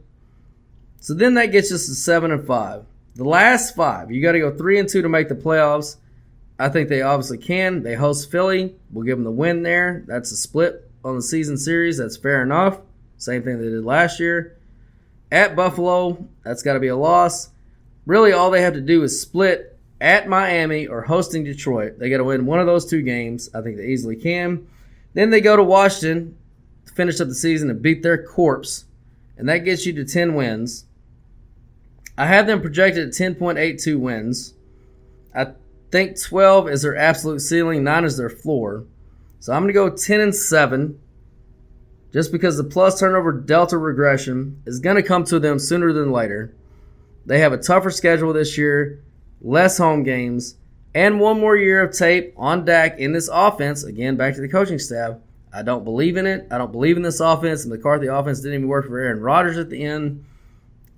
So then that gets us to seven and five. The last five, you got to go three and two to make the playoffs. I think they obviously can. They host Philly. We'll give them the win there. That's a split on the season series. That's fair enough. Same thing they did last year. At Buffalo, that's got to be a loss. Really, all they have to do is split at Miami or hosting Detroit. They got to win one of those two games. I think they easily can. Then they go to Washington, finish up the season, and beat their corpse. And that gets you to 10 wins. I have them projected at 10.82 wins. I think 12 is their absolute ceiling, 9 is their floor. So I'm going to go 10 and 7 just because the plus turnover delta regression is going to come to them sooner than later. They have a tougher schedule this year, less home games, and one more year of tape on Dak in this offense. Again, back to the coaching staff. I don't believe in it. I don't believe in this offense. The McCarthy offense didn't even work for Aaron Rodgers at the end.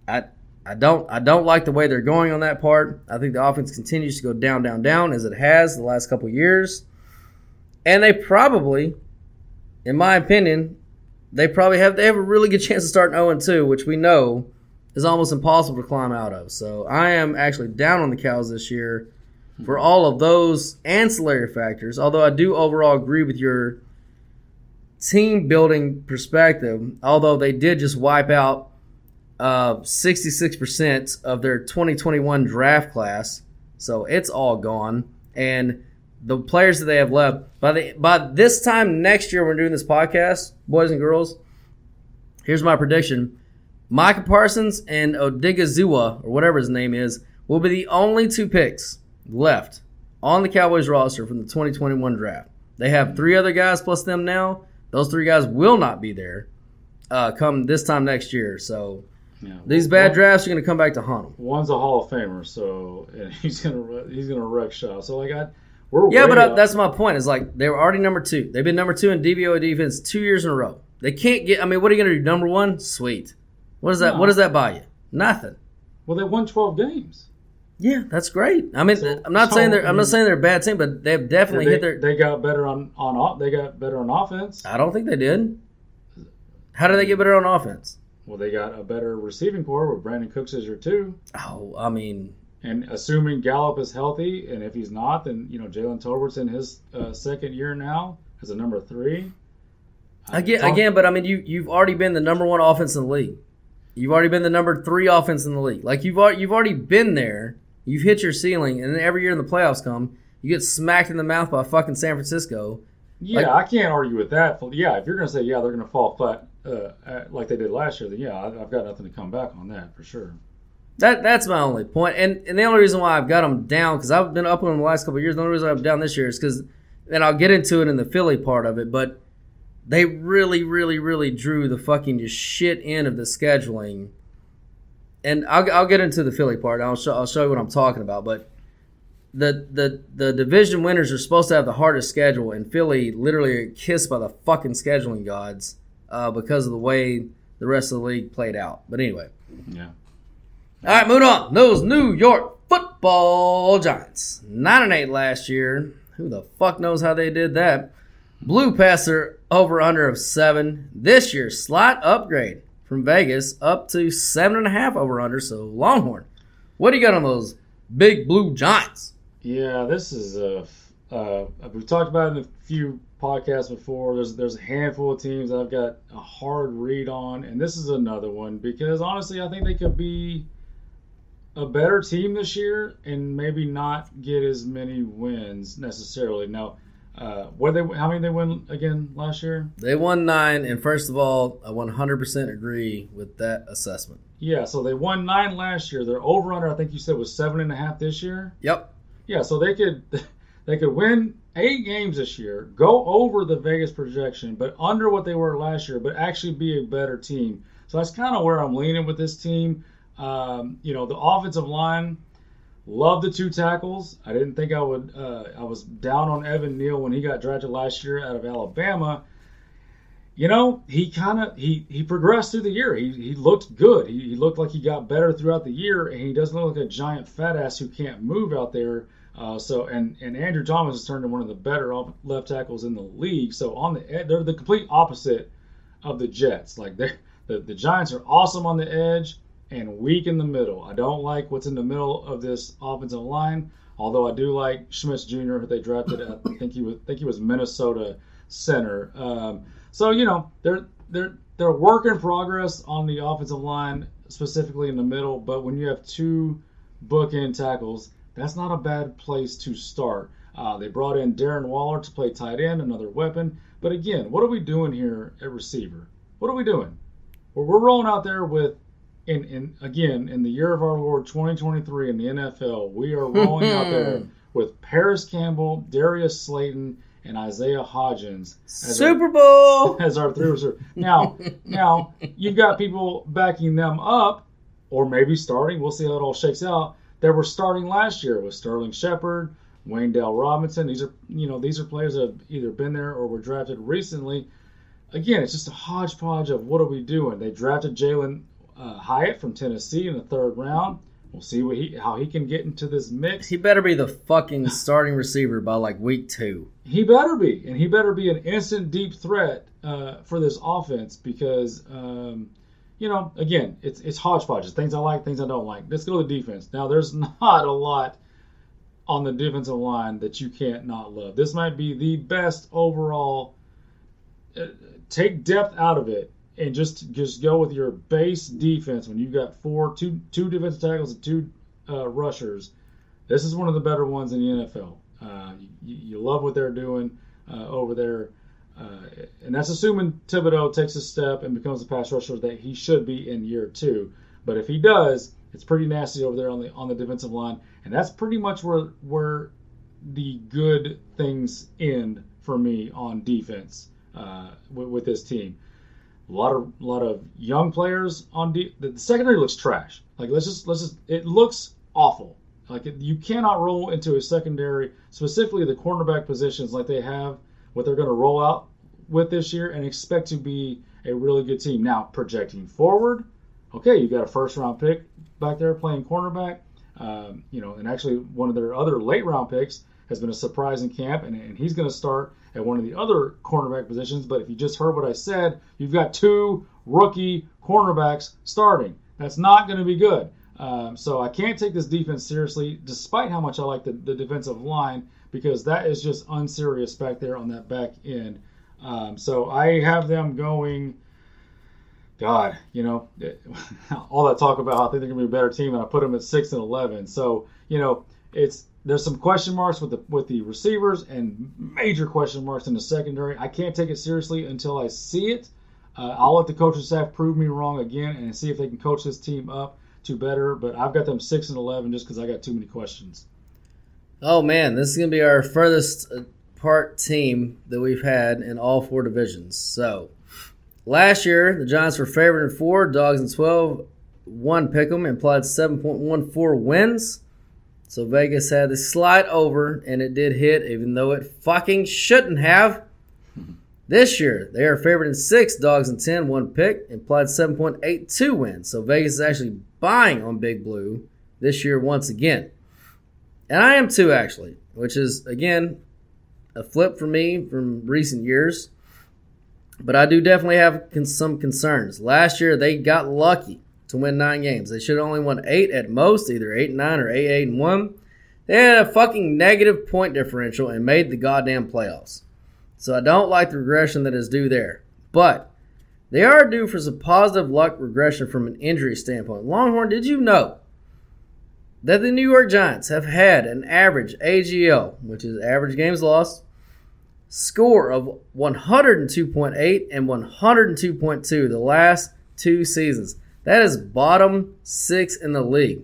I I don't I don't like the way they're going on that part. I think the offense continues to go down, down, down as it has the last couple years. And they probably, in my opinion, they probably have they have a really good chance of starting 0 2, which we know is almost impossible to climb out of. So I am actually down on the cows this year for all of those ancillary factors. Although I do overall agree with your team building perspective, although they did just wipe out uh, 66% of their 2021 draft class. So it's all gone. And the players that they have left by the by this time next year when we're doing this podcast, boys and girls, here's my prediction. Micah Parsons and Odighizuwa, or whatever his name is, will be the only two picks left on the Cowboys roster from the 2021 draft. They have three other guys plus them now. Those three guys will not be there uh, come this time next year. So Yeah. these bad drafts are going to come back to haunt them. One's a Hall of Famer, so and he's gonna he's gonna wreck shop. So like I, we're Yeah, but uh, up. that's my point. Is like they were already number two. They've been number two in DVOA defense two years in a row. They can't get. I mean, what are you going to do? Number one? Sweet. What does that? No. What does that buy you? Nothing. well they won twelve games. Yeah, that's great. I mean, So- I'm not so, saying they're. I I'm not saying they're a bad team, but they've definitely they, hit their. they got better on on off- they got better on offense. I don't think they did. How did they get better on offense? Well, they got a better receiving core with Brandin Cooks as your two, Oh, I mean, and assuming Gallup is healthy, and if he's not, then you know Jalen Tolbert's in his uh, second year now as a number three. Again, Tom- again, but I mean, you you've already been the number one offense in the league. You've already been the number three offense in the league. Like you've al- you've already been there. You've hit your ceiling, and then every year in the playoffs come, you get smacked in the mouth by fucking San Francisco. Yeah, Like- I can't argue with that. Yeah, if you're going to say yeah, they're going to fall flat uh, like they did last year, then yeah, I've got nothing to come back on that for sure. That that's my only point. And and the only reason why I've got them down because I've been up on them the last couple of years. The only reason I'm down this year is because, and I'll get into it in the Philly part of it, but they really, really, really drew the fucking just shit end of the scheduling. And I'll, I'll get into the Philly part. I'll show I'll show you what I'm talking about. But the the the division winners are supposed to have the hardest schedule, and Philly literally kissed by the fucking scheduling gods uh, because of the way the rest of the league played out. But anyway. Yeah. All right, moving on. Those New York Football Giants, nine and eight last year. Who the fuck knows how they did that? Blue passer over under of seven. This year, slight upgrade from Vegas up to seven and a half over under. So Longhorn, what do you got on those big blue Giants? Yeah, this is a. Uh, we've talked about in a few podcasts before. There's there's a handful of teams I've got a hard read on, and this is another one because honestly, I think they could be a better team this year and maybe not get as many wins necessarily. Now, uh, what they how many they win again last year? They won nine, and first of all, I 100% agree with that assessment. Yeah, so they won nine last year. Their over under I think you said was seven and a half this year. Yep. Yeah, so they could they could win eight games this year, go over the Vegas projection, but under what they were last year, but actually be a better team. So that's kind of where I'm leaning with this team. Um, you know, the offensive line, love the two tackles. I didn't think I would. Uh, I was down on Evan Neal when he got drafted last year out of Alabama. You know, he kind of he he progressed through the year. He, he looked good. He, he looked like he got better throughout the year, and he doesn't look like a giant fat ass who can't move out there. Uh, so and and Andrew Thomas has turned into one of the better left tackles in the league. So on the they're the complete opposite of the Jets. Like they the the Giants are awesome on the edge and weak in the middle. I don't like what's in the middle of this offensive line. Although I do like Schmitz Jr., who they drafted. I think he was I think he was Minnesota center. Um, so you know they're they're they're work in progress on the offensive line, specifically in the middle. But when you have two bookend tackles, that's not a bad place to start. Uh, they brought in Darren Waller to play tight end, another weapon. But again, what are we doing here at receiver? What are we doing? Well, we're rolling out there with, in, in again, in the year of our Lord 2023 in the NFL, we are rolling out there with Parris Campbell, Darius Slayton, and Isaiah Hodgins as our- Super Bowl. as our three receiver. Now, now you've got people backing them up, or maybe starting. We'll see how it all shakes out. That were starting last year with Sterling Shepard, Wan'Dale Robinson. These are you know these are players that have either been there or were drafted recently. Again, it's just a hodgepodge of what are we doing? They drafted Jalin uh, Hyatt from Tennessee in the third round. We'll see what he how he can get into this mix. He better be the fucking starting receiver by like week two. He better be, and he better be an instant deep threat uh, for this offense because, um, you know, again, it's it's hodgepodge. It's things I like, things I don't like. Let's go to the defense. Now, there's not a lot on the defensive line that you can't not love. This might be the best overall. Uh, take depth out of it and just just go with your base defense when you've got four two two defensive tackles and two uh, rushers. This is one of the better ones in the NFL. Uh, you, you love what they're doing uh, over there, uh, and that's assuming Thibodeaux takes a step and becomes the pass rusher that he should be in year two. But if he does, it's pretty nasty over there on the on the defensive line, and that's pretty much where where the good things end for me on defense uh, with, with this team. A lot of a lot of young players on the secondary looks trash. Like let's just let's just it looks awful. Like it, you cannot roll into a secondary, specifically the cornerback positions, like they have what they're going to roll out with this year, and expect to be a really good team. Now projecting forward, okay, you got a first round pick back there playing cornerback. Um, you know, and actually one of their other late round picks has been a surprise in camp, and, and he's going to start at one of the other cornerback positions. But if you just heard what I said, you've got two rookie cornerbacks starting. That's not going to be good. Um, so I can't take this defense seriously, despite how much I like the, the defensive line, because that is just unserious back there on that back end. Um, so I have them going. God, you know, all that talk about how I think they're going to be a better team, and I put them at six and eleven. So you know, it's there's some question marks with the with the receivers and major question marks in the secondary. I can't take it seriously until I see it. Uh, I'll let the coaching staff prove me wrong again and see if they can coach this team up to better. But I've got them six and eleven just because I got too many questions. Oh man, this is gonna be our furthest part team that we've had in all four divisions. So last year the Giants were favored in four, dogs in twelve. One pick'em implied seven point one four wins. So Vegas had the slide over, and it did hit, even though it fucking shouldn't have. This year, they are favored in six, dogs in ten, one pick, implied 7.82 wins. So Vegas is actually buying on Big Blue this year once again. And I am too, actually, which is, again, a flip for me from recent years. But I do definitely have some concerns. Last year, they got lucky to win nine games. They should only won eight at most, either eight and nine or eight eight and one. They had a fucking negative point differential and made the goddamn playoffs. So I don't like the regression that is due there. But they are due for some positive luck regression from an injury standpoint. Longhorn, did you know that the New York Giants have had an average AGL, which is average games lost, score of 102.8 and 102.2 the last two seasons? That is bottom six in the league.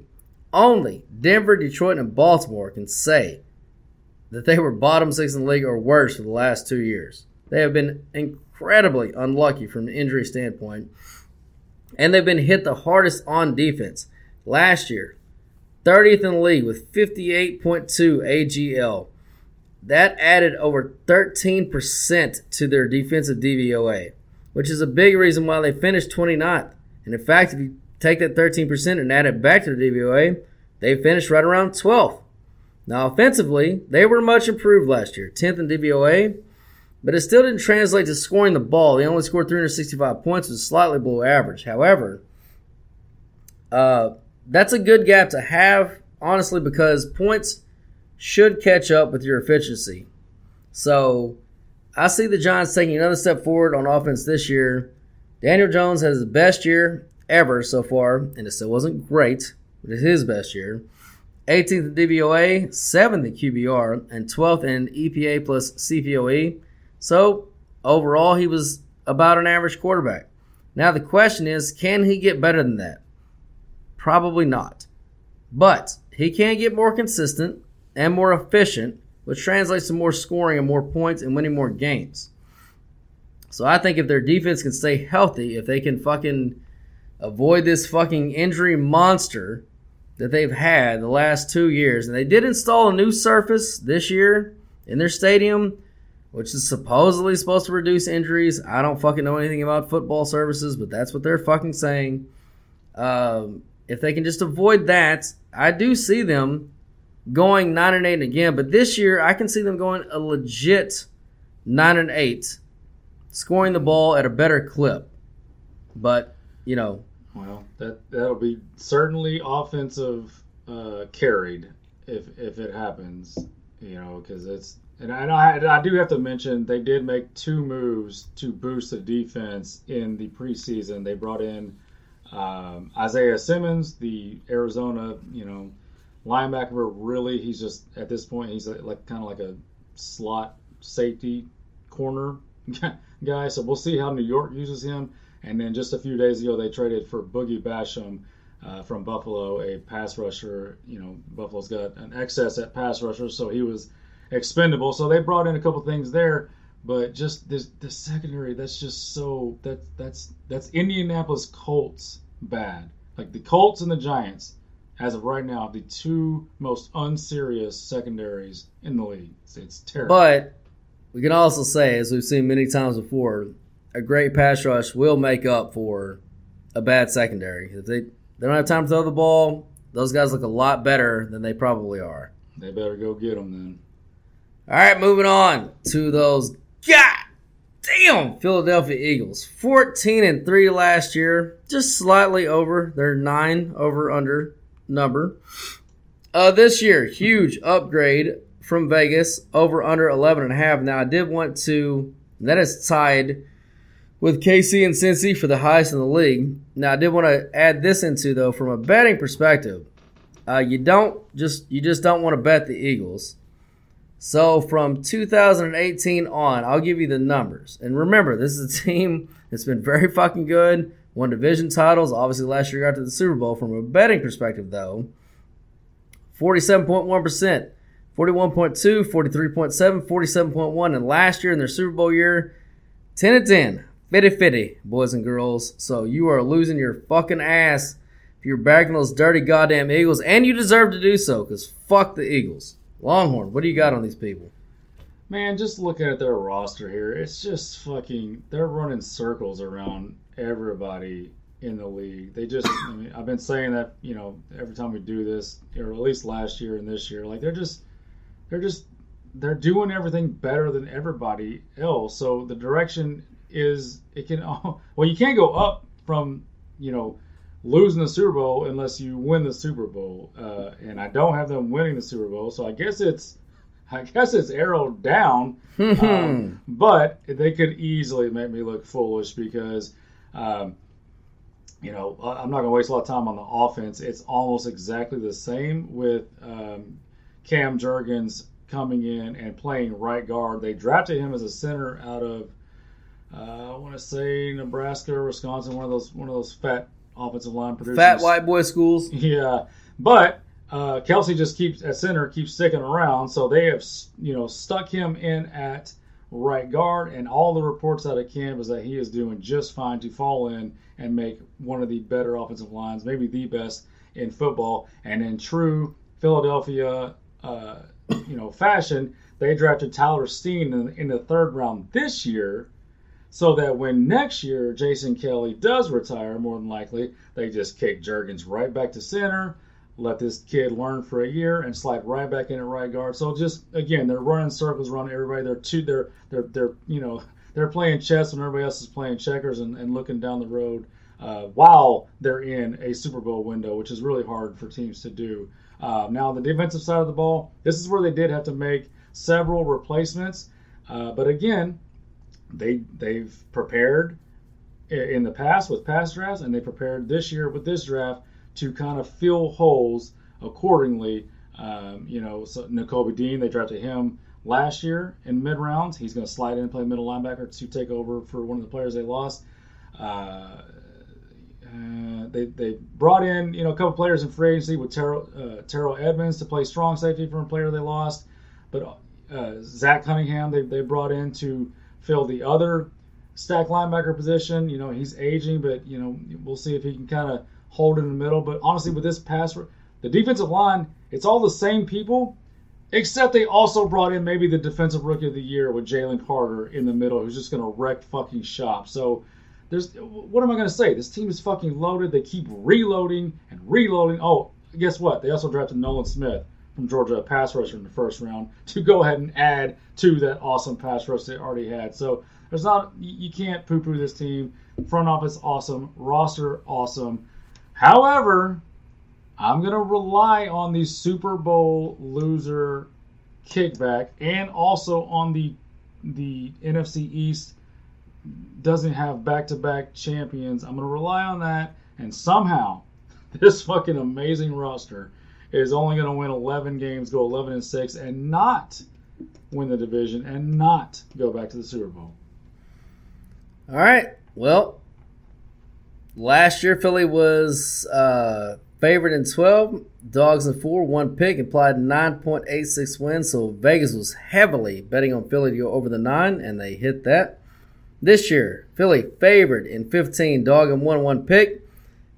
Only Denver, Detroit, and Baltimore can say that they were bottom six in the league or worse for the last two years. They have been incredibly unlucky from an injury standpoint, and they've been hit the hardest on defense. Last year, 30th in the league with 58.2 AGL. That added over 13% to their defensive DVOA, which is a big reason why they finished 29th. And in fact, if you take that 13% and add it back to the DVOA, they finished right around 12th. Now, offensively, they were much improved last year, 10th in DVOA, but it still didn't translate to scoring the ball. They only scored 365 points, which is slightly below average. However, uh, that's a good gap to have, honestly, because points should catch up with your efficiency. So I see the Giants taking another step forward on offense this year. Daniel Jones has his best year ever so far, and it still wasn't great, but it's his best year. 18th in DVOA, 7th in QBR, and 12th in EPA plus CPOE. So overall, he was about an average quarterback. Now the question is, can he get better than that? Probably not. But he can get more consistent and more efficient, which translates to more scoring and more points and winning more games. So I think if their defense can stay healthy, if they can fucking avoid this fucking injury monster that they've had the last two years, and they did install a new surface this year in their stadium, which is supposedly supposed to reduce injuries. I don't fucking know anything about football services, but that's what they're fucking saying. Um, if they can just avoid that, I do see them going nine and eight again. But this year, I can see them going a legit nine and eight scoring the ball at a better clip. But, you know. Well, that, that'll be certainly offensive uh, carried if, if it happens, you know, because it's. And I, I do have to mention they did make two moves to boost the defense in the preseason. They brought in um, Isaiah Simmons, the Arizona, you know, linebacker. Really, he's just at this point he's like kind of like a slot safety corner guy. So we'll see how New York uses him. And then just a few days ago, they traded for Boogie Basham uh, from Buffalo, a pass rusher. You know, Buffalo's got an excess at pass rushers, so he was expendable. So they brought in a couple things there, but just this the secondary that's just so that that's that's Indianapolis Colts bad. Like the Colts and the Giants, as of right now, the two most unserious secondaries in the league. It's, it's terrible. But we can also say, as we've seen many times before, a great pass rush will make up for a bad secondary. If they, they don't have time to throw the ball, those guys look a lot better than they probably are. They better go get them then. All right, moving on to those god damn Philadelphia Eagles. 14 and 3 last year, just slightly over their 9 over under number. Uh, this year, huge upgrade from Vegas over under 11 and a half. Now, I did want to that is tied with KC and Cincy for the highest in the league. Now, I did want to add this into though, from a betting perspective, uh, you don't just you just don't want to bet the Eagles. So from 2018 on, I'll give you the numbers. And remember, this is a team that's been very fucking good, won division titles. Obviously, last year got to the Super Bowl. From a betting perspective, though, 47.1%, 41.2, 43.7, 47.1, and last year in their Super Bowl year, 10 and 10, 50 50, boys and girls. So you are losing your fucking ass if you're backing those dirty goddamn Eagles, and you deserve to do so because fuck the Eagles. Longhorn, what do you got on these people? Man, just looking at their roster here, it's just fucking. They're running circles around everybody in the league. They just. I mean, I've been saying that you know every time we do this, or at least last year and this year, like they're just, they're just, they're doing everything better than everybody else. So the direction is it can. All, well, you can't go up from you know losing the Super Bowl unless you win the Super Bowl. Uh, and I don't have them winning the Super Bowl, so I guess it's I guess it's arrowed down. um, but they could easily make me look foolish because. Um, you know, I'm not going to waste a lot of time on the offense. It's almost exactly the same with um, Cam Jurgens coming in and playing right guard. They drafted him as a center out of, uh, I want to say Nebraska or Wisconsin, one of those one of those fat offensive line producers. Fat white boy schools. Yeah, but uh, Kelce just keeps at center, keeps sticking around. So they have you know stuck him in at right guard, and all the reports out of camp is that he is doing just fine to fall in and make one of the better offensive lines, maybe the best in football. And in true Philadelphia, uh, you know, fashion, they drafted Tyler Steen in, in the third round this year so that when next year Jason Kelce does retire, more than likely, they just kick Jurgens right back to center, let this kid learn for a year, and slide right back in at right guard. So just again, they're running circles around everybody. They're two, they're they're they're you know they're playing chess when everybody else is playing checkers and, and looking down the road uh, while they're in a Super Bowl window, which is really hard for teams to do. Uh, now, on the defensive side of the ball, this is where they did have to make several replacements. Uh, but again, they they've prepared in the past with past drafts, and they prepared this year with this draft to kind of fill holes accordingly. Um, you know, so Nakobe Dean, they drafted him last year in mid rounds. He's going to slide in and play middle linebacker to take over for one of the players they lost. Uh, uh, they, they brought in you know a couple players in free agency with Terrell, uh, Terrell Edmunds to play strong safety for a player they lost, but uh, Zach Cunningham they, they brought in to fill the other stack linebacker position. You know he's aging, but you know we'll see if he can kind of hold in the middle. But honestly, with this pass, the defensive line, it's all the same people, except they also brought in maybe the defensive rookie of the year with Jalen Carter in the middle, who's just going to wreck fucking shop. So there's what am I to say? This team is fucking loaded. They keep reloading and reloading. Oh, guess what? They also drafted Nolan Smith from Georgia, a pass rusher in the first round, to go ahead and add to that awesome pass rush they already had. So there's not you can't poo-poo this team. Front office awesome, roster awesome. However, I'm gonna rely on the Super Bowl loser kickback and also on the the NFC East doesn't have back-to-back champions. I'm gonna rely on that, and somehow this fucking amazing roster is only gonna win 11 games, go 11 and six, and not win the division and not go back to the Super Bowl. All right. Well, last year Philly was uh, favored in 12, dogs in four, one pick, implied 9.86 wins. So Vegas was heavily betting on Philly to go over the nine, and they hit that. This year, Philly favored in 15, dog and one, one pick.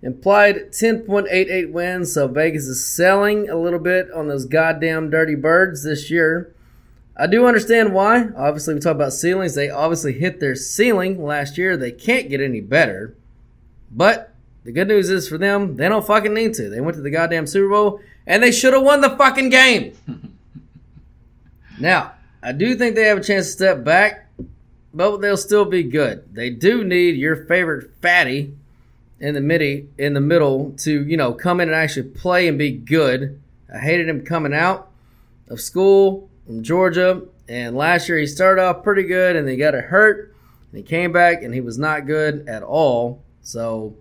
Implied 10.88 wins, so Vegas is selling a little bit on those goddamn dirty birds this year. I do understand why. Obviously, we talk about ceilings. They obviously hit their ceiling last year. They can't get any better. But the good news is for them, they don't fucking need to. They went to the goddamn Super Bowl and they should have won the fucking game. now, I do think they have a chance to step back, but they'll still be good. They do need your favorite fatty in the midi in the middle to, you know, come in and actually play and be good. I hated him coming out of school from Georgia, And last year he started off pretty good and he got it hurt. And he came back and he was not good at all. So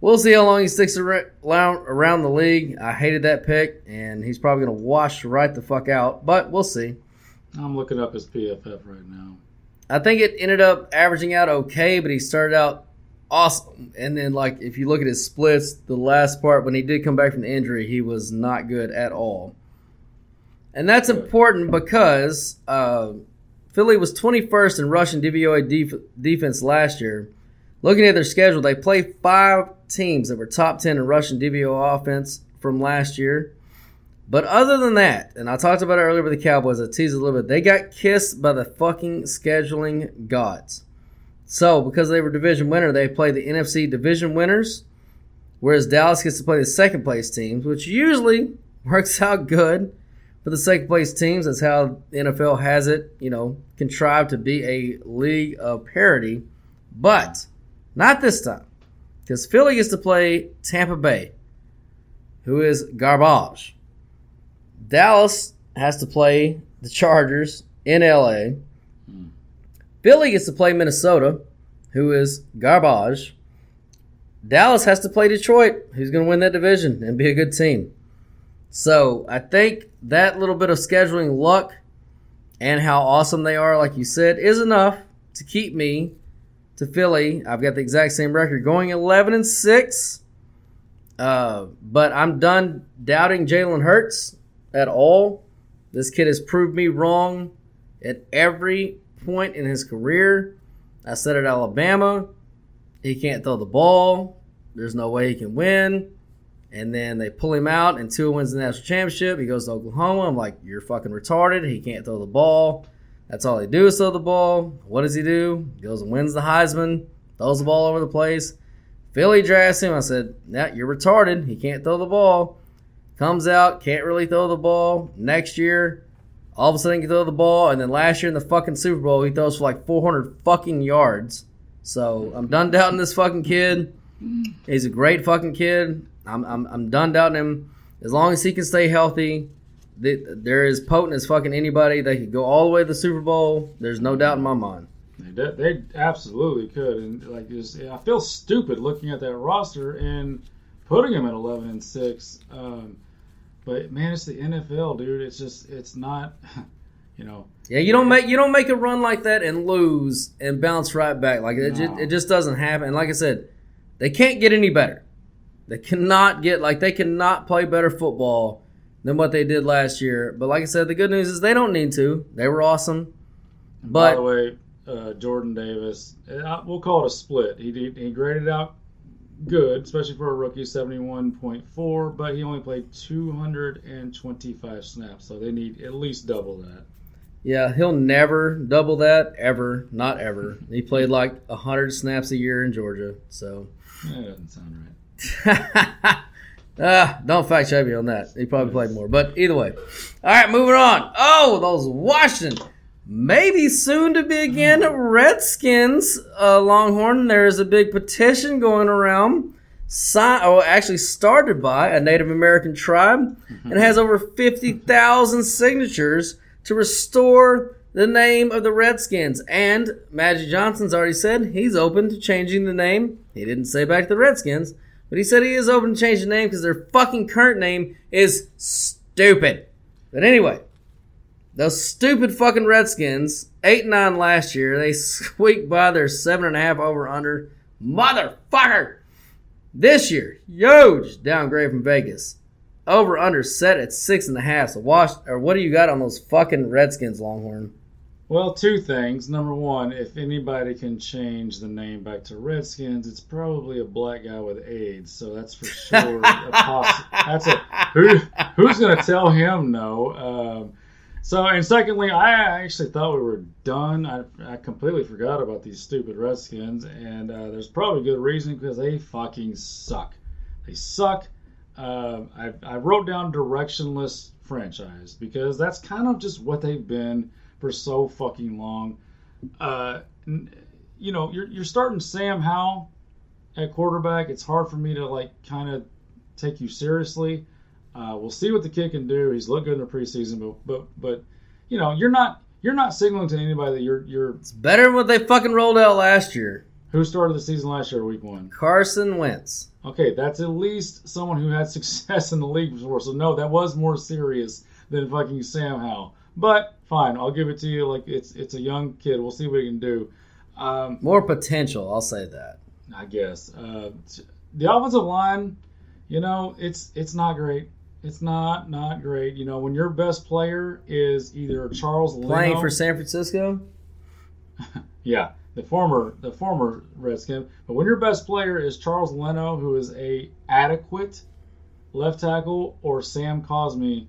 we'll see how long he sticks around around the league. I hated that pick and he's probably to wash right the fuck out, but we'll see. I'm looking up his PFF right now. I think it ended up averaging out okay, but he started out awesome. And then, like, if you look at his splits, the last part when he did come back from the injury, he was not good at all. And that's important because uh, Philly was 21st in rushing DVOA def- defense last year. Looking at their schedule, they play five teams that were top 10 in rushing DVOA offense from last year. But other than that, and I talked about it earlier with the Cowboys, I teased a little bit, they got kissed by the fucking scheduling gods. So, because they were division winner, they play the NFC division winners, whereas Dallas gets to play the second place teams, which usually works out good for the second place teams. That's how the NFL has it, you know, contrived to be a league of parity. But not this time, because Philly gets to play Tampa Bay, who is garbage. Dallas has to play the Chargers in LA. Philly gets to play Minnesota, who is garbage. Dallas has to play Detroit, who's going to win that division and be a good team. So I think that little bit of scheduling luck and how awesome they are, like you said, is enough to keep me to Philly. I've got the exact same record, going 11 and six. Uh, but I'm done doubting Jalen Hurts at all. This kid has proved me wrong at every point in his career. I said at Alabama, he can't throw the ball. There's no way he can win. And then they pull him out, and Tua wins the national championship. He goes to Oklahoma. I'm like, you're fucking retarded. He can't throw the ball. That's all he do is throw the ball. What does he do? He goes and wins the Heisman, throws the ball over the place. Philly drafts him. I said, yeah, you're retarded. He can't throw the ball. Comes out, can't really throw the ball. Next year, all of a sudden he can throw the ball. And then last year in the fucking Super Bowl, he throws for like 400 fucking yards. So I'm done doubting this fucking kid. He's a great fucking kid. I'm, I'm, I'm done doubting him. As long as he can stay healthy, they're as potent as fucking anybody. They could go all the way to the Super Bowl. There's no doubt in my mind. They, they absolutely could, and like just, I feel stupid looking at that roster and putting him at 11 and six. Um, but man, it's the NFL, dude. It's just it's not, you know. Yeah, you don't make you don't make a run like that and lose and bounce right back. Like it, No. just, it just doesn't happen. And like I said, they can't get any better. They cannot get like they cannot play better football than what they did last year. But like I said, the good news is they don't need to. They were awesome. And by the way, uh, Jordan Davis, uh, we'll call it a split. He did, he graded out good, especially for a rookie, seventy-one point four, but he only played two hundred and twenty-five snaps, so they need at least double that. yeah, he'll never double that ever, not ever. He played like hundred snaps a year in Georgia. So That doesn't sound right. ah, don't fact check me on that. He probably played more. But either way. All right, moving on. Oh, those Washington. Maybe soon to be again Redskins uh, Longhorn. There's a big petition going around. Si- oh, actually started by a Native American tribe and has over 50,000 signatures to restore the name of the Redskins. And Magic Johnson's already said he's open to changing the name. He didn't say back to the Redskins, but he said he is open to change the name because their fucking current name is stupid. But anyway, those stupid fucking Redskins, 8 and 9 last year, they squeaked by their 7.5 over under. Motherfucker! This year, huge downgrade from Vegas. Over under set at 6.5. So, wash, or what do you got on those fucking Redskins, Longhorn? Well, two things. Number one, if anybody can change the name back to Redskins, it's probably a black guy with AIDS. So that's for sure. a poss- that's a who, who's going to tell him no. Um, so and secondly, I actually thought we were done. I, I completely forgot about these stupid Redskins, and uh, there's probably good reason because they fucking suck. They suck. Um I, I wrote down directionless franchise because that's kind of just what they've been for so fucking long. Uh, you know, you're you're starting Sam Howell at quarterback. It's hard for me to like kind of take you seriously. Uh, we'll see what the kid can do. He's looked good in the preseason, but but but you know, you're not you're not signaling to anybody that you're you're It's better than what they fucking rolled out last year. who started the season last year, week one. Carson Wentz. Okay, that's at least someone who had success in the league before. So no, that was more serious than fucking Sam Howell. But fine, I'll give it to you. Like it's it's a young kid. We'll see what he can do. Um, More potential, I'll say that. I guess uh, the offensive line, you know, it's it's not great. It's not not great. You know, when your best player is either Charles Playing Leno, for San Francisco? yeah, the former the former Redskin. But when your best player is Charles Leno, who is a adequate left tackle, or Sam Cosmi,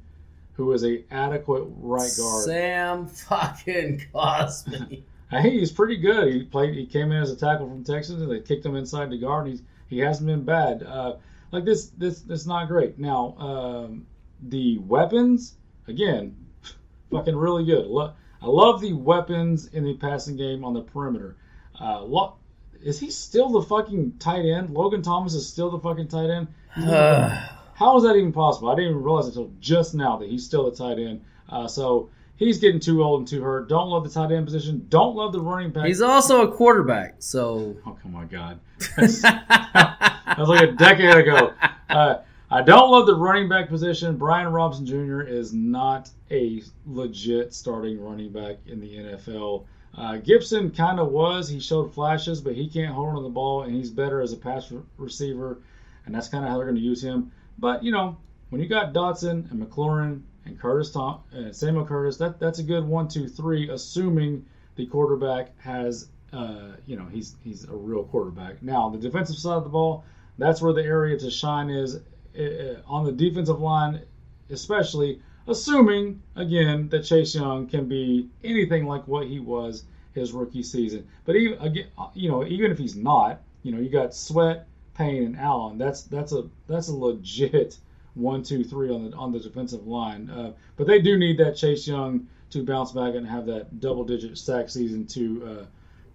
who is a adequate right guard. Sam fucking Cosmi. Hey, he's pretty good. He played. He came in as a tackle from Texas, and they kicked him inside the guard. He's he hasn't been bad. Uh, like this, this, this is not great. Now, um, the weapons again, fucking really good. Lo- I love the weapons in the passing game on the perimeter. Uh, lo- is he still the fucking tight end? Logan Thomas is still the fucking tight end. How is that even possible? I didn't even realize until just now that he's still the tight end. Uh, so he's getting too old and too hurt. Don't love the tight end position. Don't love the running back. He's also a quarterback, so oh come on, God, That's- that was like a decade ago. Uh, I don't love the running back position. Brian Robinson Jr. is not a legit starting running back in the NFL. Uh, Gibson kind of was. He showed flashes, but he can't hold on to the ball, and he's better as a pass re- receiver, and that's kind of how they're going to use him. But you know, when you got Dotson and McLaurin and Curtis Tom and Samuel Curtis, that that's a good one, two, three, assuming the quarterback has, uh, you know, he's he's a real quarterback. Now the defensive side of the ball, that's where the area to shine is uh, on the defensive line, especially assuming again that Chase Young can be anything like what he was his rookie season. But even again, you know, even if he's not, you know, you got Sweat, Payne, and Allen. That's that's a that's a legit one, two, three on the on the defensive line. Uh, but they do need that Chase Young to bounce back and have that double-digit sack season to uh,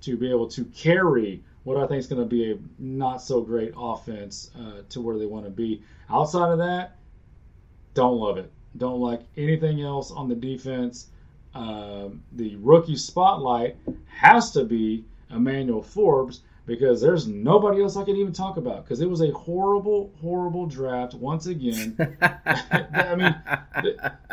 to be able to carry what I think is going to be a not so great offense uh, to where they want to be. Outside of that, don't love it. Don't like anything else on the defense. Um, the rookie spotlight has to be Emmanuel Forbes because there's nobody else I can even talk about because it was a horrible, horrible draft once again. I mean,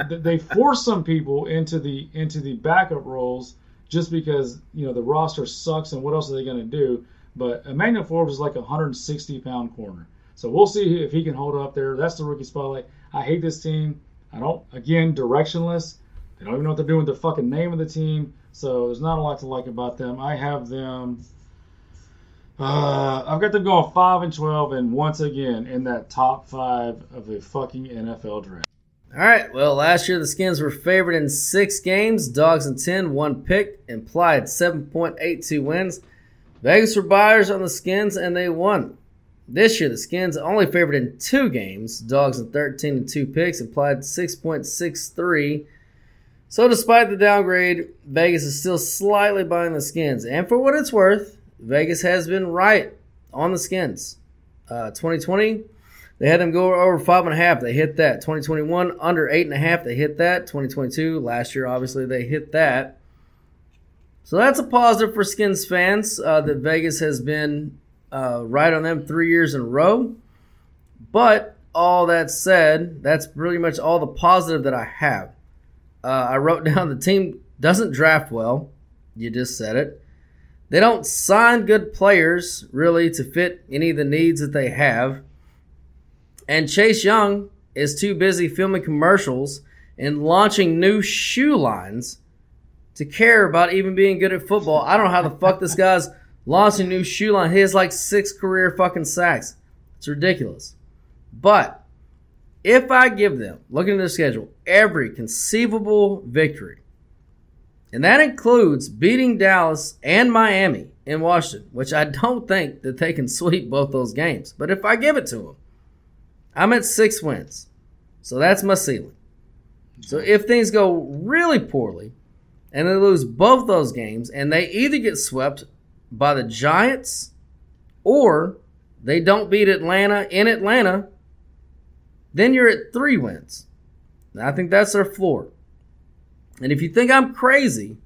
they, they forced some people into the into the backup roles just because you know the roster sucks and what else are they going to do? But Emmanuel Forbes is like a 160 pound corner, so we'll see if he can hold up there. That's the rookie spotlight. I hate this team. I don't again directionless. They don't even know what they're doing with the fucking name of the team. So there's not a lot to like about them. I have them. Uh, I've got them going five and twelve, and once again in that top five of a fucking NFL draft. All right. Well, last year the Skins were favored in six games. Dogs in ten, one pick, implied 7.82 wins. Vegas were buyers on the Skins, and they won. This year, the Skins only favored in two games. Dogs in 13 and two picks, implied 6.63. So, despite the downgrade, Vegas is still slightly buying the Skins. And for what it's worth, Vegas has been right on the Skins. Uh, 2020, they had them go over five and a half. They hit that. 2021 under eight and a half. They hit that. 2022 last year, obviously they hit that. So that's a positive for Skins fans uh, that Vegas has been uh, right on them three years in a row. But all that said, that's pretty much all the positive that I have. Uh, I wrote down the team doesn't draft well. You just said it. They don't sign good players really to fit any of the needs that they have. And Chase Young is too busy filming commercials and launching new shoe lines to care about even being good at football. I don't know how the fuck this guy's launching new shoe line. He has like six career fucking sacks. It's ridiculous. But if I give them, looking at their schedule, every conceivable victory, and that includes beating Dallas and Miami in Washington, which I don't think that they can sweep both those games. But if I give it to them, I'm at six wins. So that's my ceiling. So if things go really poorly and they lose both those games and they either get swept by the Giants or they don't beat Atlanta in Atlanta, then you're at three wins. And I think that's their floor. And if you think I'm crazy,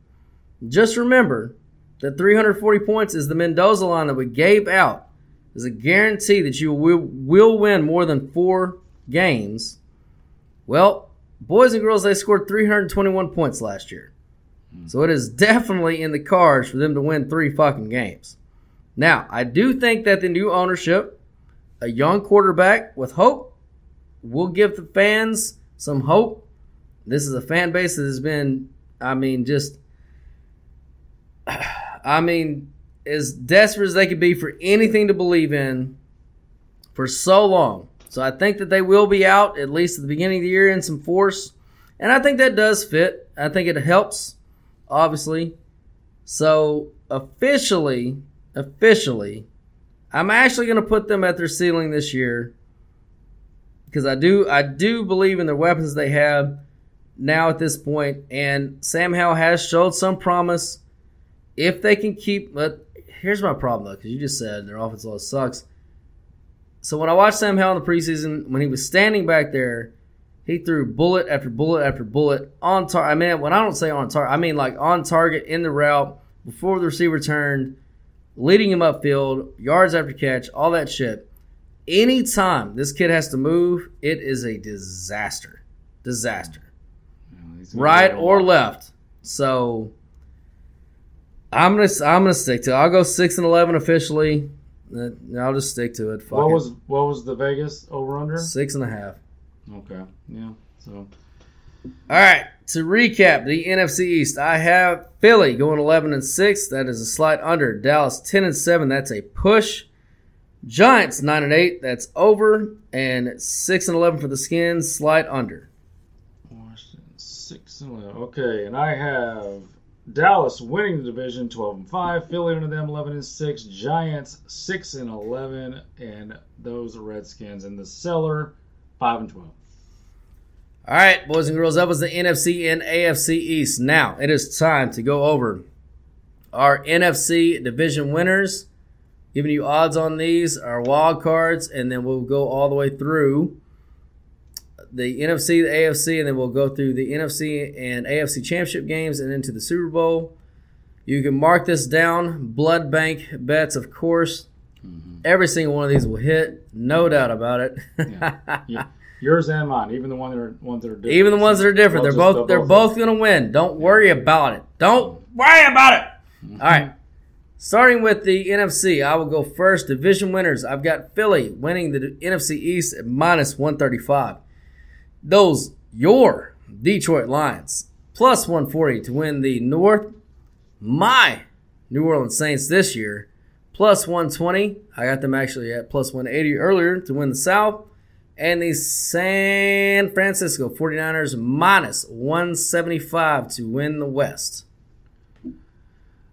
just remember that 340 points is the Mendoza line that we gave out as a guarantee that you will, will win more than four games. Well, boys and girls, they scored 321 points last year. Hmm. So it is definitely in the cards for them to win three fucking games. Now, I do think that the new ownership, a young quarterback with hope, will give the fans some hope. This is a fan base that has been, I mean, just, I mean, as desperate as they could be for anything to believe in for so long. So I think that they will be out at least at the beginning of the year in some force. And I think that does fit. I think it helps, obviously. So officially, officially, I'm actually going to put them at their ceiling this year because I do I do believe in the weapons they have now at this point, and Sam Howell has showed some promise if they can keep. But here's my problem though, because you just said their offense line sucks. So when I watched Sam Howell in the preseason, when he was standing back there, he threw bullet after bullet after bullet on target. I mean, when I don't say on target, I mean like on target in the route before the receiver turned, leading him upfield, yards after catch, all that shit. Anytime this kid has to move, it is a disaster. Disaster. Right or left. So I'm gonna I'm gonna stick to. It. I'll go six and eleven officially. Uh, I'll just stick to it. Fuck What it. was what was the Vegas over under? six and a half? Okay, yeah. So All right. To recap the NFC East, I have Philly going 11 and 6. That is a slight under. Dallas 10 and 7. That's a push. Giants 9 and 8. That's over. And 6 and 11 for the Skins, slight under. Washington six and eleven. Okay, and I have Dallas winning the division, twelve and five. Philly under them, eleven and six. Giants six and eleven, and those Redskins in the cellar, five and twelve. All right, boys and girls, that was the NFC and AFC East. Now it is time to go over our NFC division winners, giving you odds on these, our wild cards, and then we'll go all the way through the NFC, the AFC, and then we'll go through the NFC and AFC championship games and into the Super Bowl. You can mark this down. Blood bank bets, of course. Mm-hmm. Every single one of these will hit, no doubt about it. Yeah, yours and mine, even the one that are ones that are different. Even the ones that are different, they're both they'll they're both going to win. Don't worry about it. Don't mm-hmm. worry about it. Mm-hmm. All right. Starting with the NFC, I will go first. Division winners. I've got Philly winning the NFC East at minus 135. Those your Detroit Lions plus 140 to win the North. My New Orleans Saints this year plus 120. I got them actually at plus 180 earlier to win the South. And the San Francisco 49ers minus 175 to win the West.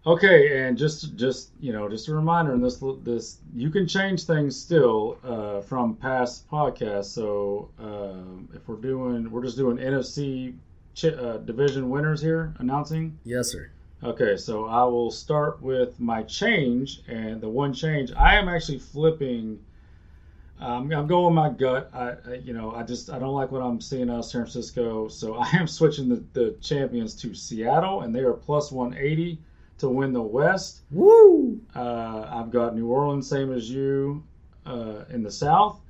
Okay, and just just you know, just a reminder, and this this you can change things still uh, from past podcasts. So um if we're doing, we're just doing NFC ch- uh, division winners here, announcing. Yes, sir. Okay, so I will start with my change, and the one change I am actually flipping. Um, I'm going my gut. I, I, you know, I just I don't like what I'm seeing out of San Francisco, so I am switching the, the champions to Seattle, and they are plus 180 to win the West. Woo! Uh, I've got New Orleans, same as you, uh, in the South.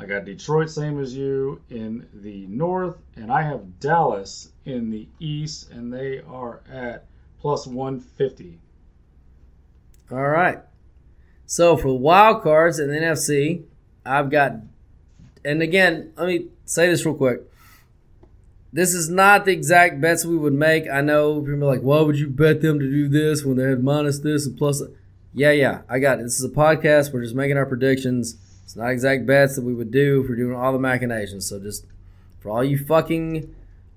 I got Detroit, same as you, in the North, and I have Dallas in the East, and they are at plus 150. All right. So for the wild cards in the NFC, I've got, and again, let me say this real quick. This is not the exact bets we would make. I know people are like, why would you bet them to do this when they had minus this and plus? Yeah, yeah, I got it. This is a podcast. We're just making our predictions. It's not exact bets that we would do if we're doing all the machinations. So just for all you fucking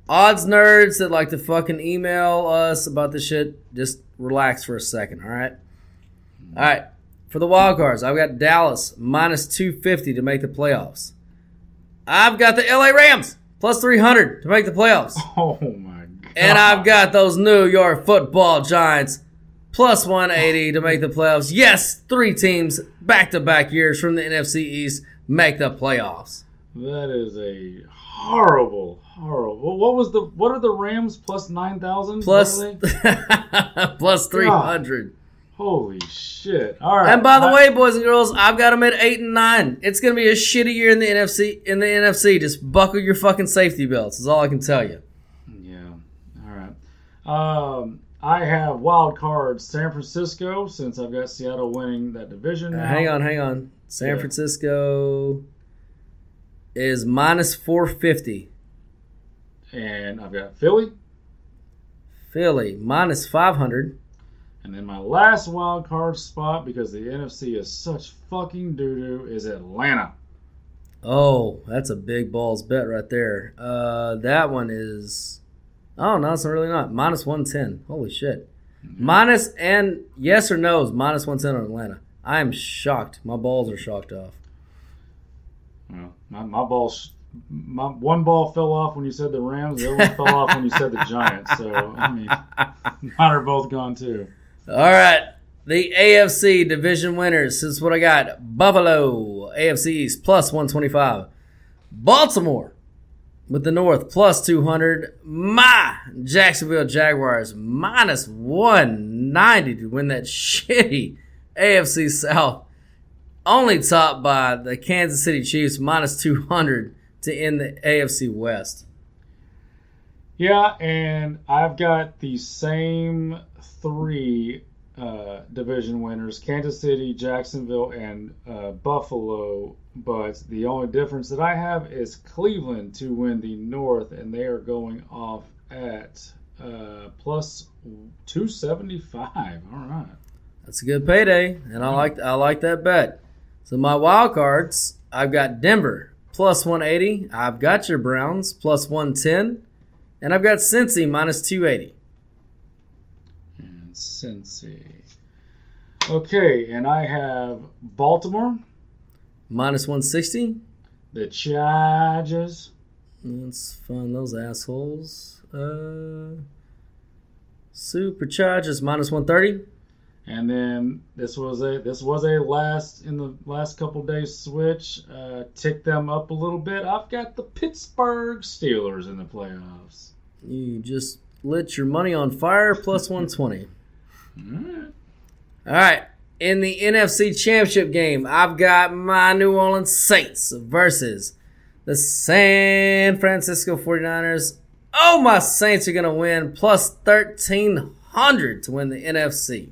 odds nerds that like to fucking email us about this shit, just relax for a second, all right? All right. For the wild cards, I've got Dallas minus 250 to make the playoffs. I've got the LA Rams plus 300 to make the playoffs. Oh my god! And I've got those New York football Giants plus 180 to make the playoffs. Yes, three teams back to back years from the NFC East make the playoffs. That is a horrible, horrible. What was the? What are the Rams plus nine thousand? Plus, plus 300. Holy shit! All right. And by the I- way, boys and girls, I've got them at eight and nine. It's gonna be a shitty year in the NFC. In the NFC, just buckle your fucking safety belts. Is all I can tell you. Yeah. All right. Um, I have wild card San Francisco since I've got Seattle winning that division. Now. Uh, hang on, hang on. San Yeah. Francisco is minus four fifty. And I've got Philly, Philly minus five hundred. And then my last wild card spot because the NFC is such fucking doo doo is Atlanta. Oh, that's a big balls bet right there. Uh, that one is. Oh no, it's really not. Minus one ten. Holy shit. Minus and yes or no is minus one ten on Atlanta. I am shocked. My balls are shocked off. Well, my, my ball, sh- my one ball fell off when you said the Rams. The other one fell off when you said the Giants. So I mean, mine are both gone too. All right. The AFC division winners. This is what I got. Buffalo, AFC East, plus 125. Baltimore, with the North, plus 200. My Jacksonville Jaguars, minus 190 to win that shitty AFC South. Only topped by the Kansas City Chiefs, minus 200 to end the AFC West. Yeah, and I've got the same three uh, division winners: Kansas City, Jacksonville, and uh, Buffalo. But the only difference that I have is Cleveland to win the North, and they are going off at uh, plus two seventy five. All right. That's a good payday, and I like I like that bet. So my wild cards, I've got Denver plus 180. I've got your Browns plus 110, and I've got Cincy minus 280. And Cincy. Okay, and I have Baltimore, Minus 160. the Chargers, Let's find those assholes. Uh, Superchargers minus 130. And then this was a this was a last in the last couple days switch. Uh, tick them up a little bit. I've got the Pittsburgh Steelers in the playoffs. You just lit your money on fire plus 120. Alright. All right. In the NFC Championship game, I've got my New Orleans Saints versus the San Francisco 49ers. Oh, my Saints are going to win plus 1,300 to win the NFC.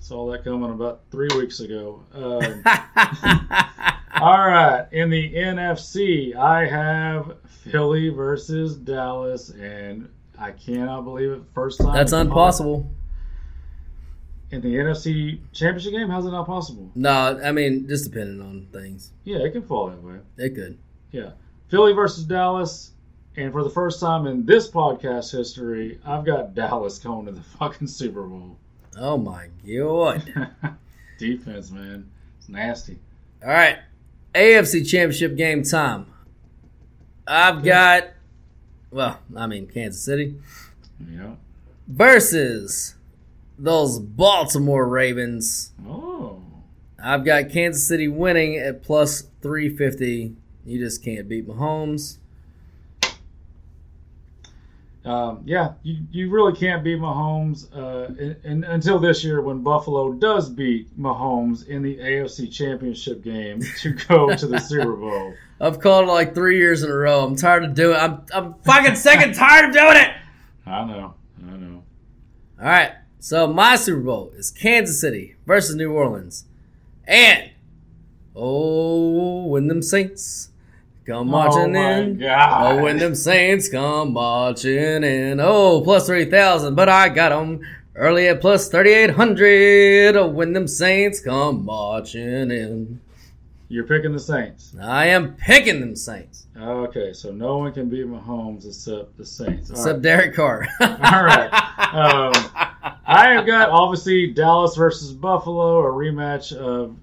Saw that coming about three weeks ago. Um, all right, in the NFC, I have Philly versus Dallas, and I cannot believe it. First time That's impossible. in the NFC Championship game. How's it not possible? No, I mean, just depending on things. Yeah, it can fall that way. It could. Yeah, Philly versus Dallas, and for the first time in this podcast history, I've got Dallas going to the fucking Super Bowl. Oh, my God. Defense, man, it's nasty. All right. AFC Championship game time. I've got, well, I mean, Kansas City Yeah. versus those Baltimore Ravens. Oh. I've got Kansas City winning at plus 350. You just can't beat Mahomes. Um, yeah, you, you really can't beat Mahomes uh, in, in, until this year when Buffalo does beat Mahomes in the AFC Championship game to go to the Super Bowl. I've called it like three years in a row. I'm tired of doing it. I'm, I'm fucking sick and tired of doing it. I know, I know. All right. So my Super Bowl is Kansas City versus New Orleans. And, oh, when them Saints come marching my in. God. Oh, when them Saints come marching in. Oh, plus 3,000, but I got them early at plus 3,800. Oh, when them Saints come marching in. You're picking the Saints. I am picking them Saints. Okay, so no one can beat Mahomes except the Saints. All Except right. Derek Carr. All right. Um, I have got obviously Dallas versus Buffalo, a rematch of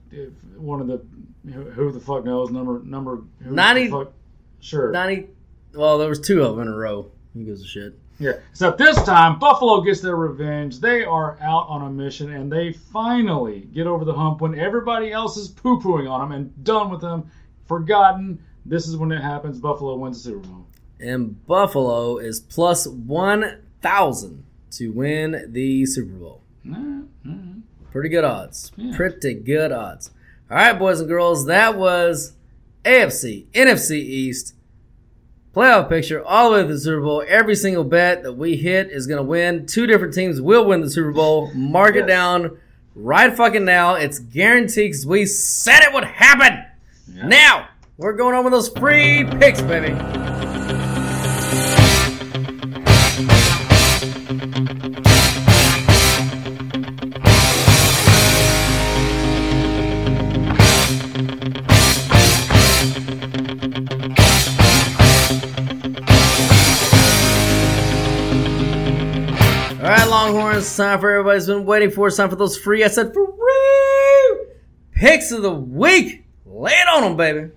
one of the who, who the fuck knows number number who 90 fuck- sure 90. Well, there was two of them in a row. Who gives a shit? yeah. Except this time Buffalo gets their revenge. They are out on a mission and they finally get over the hump when everybody else is poo pooing on them and done with them. forgotten. This is when it happens. Buffalo wins the Super Bowl. And Buffalo is plus 1,000 to win the Super Bowl. Mm. Pretty good odds. Pretty good odds. All right, boys and girls, that was AFC, NFC East, playoff picture all the way to the Super Bowl. Every single bet that we hit is going to win. Two different teams will win the Super Bowl. Mark it down right fucking now. It's guaranteed because we said it would happen. Now, we're going on with those free picks, baby. It's time for everybody's been waiting for. It's time for those free. I said for free picks of the week. Lay it on them, baby.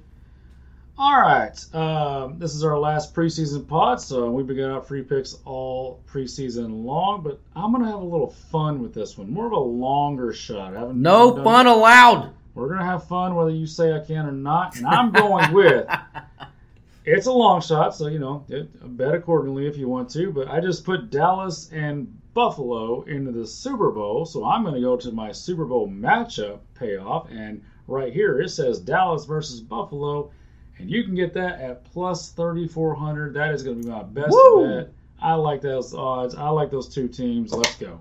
All right. Um, this is our last preseason pod, so we've been giving out free picks all preseason long, but I'm going to have a little fun with this one. More of a longer shot. No done- fun allowed. We're going to have fun whether you say I can or not, and I'm going with. It's a long shot, so you know, it, bet accordingly if you want to. But I just put Dallas and Buffalo into the Super Bowl, so I'm going to go to my Super Bowl matchup payoff, and right here it says Dallas versus Buffalo, and you can get that at plus 3,400. That is going to be my best Woo! bet. I like those odds. I like those two teams. Let's go.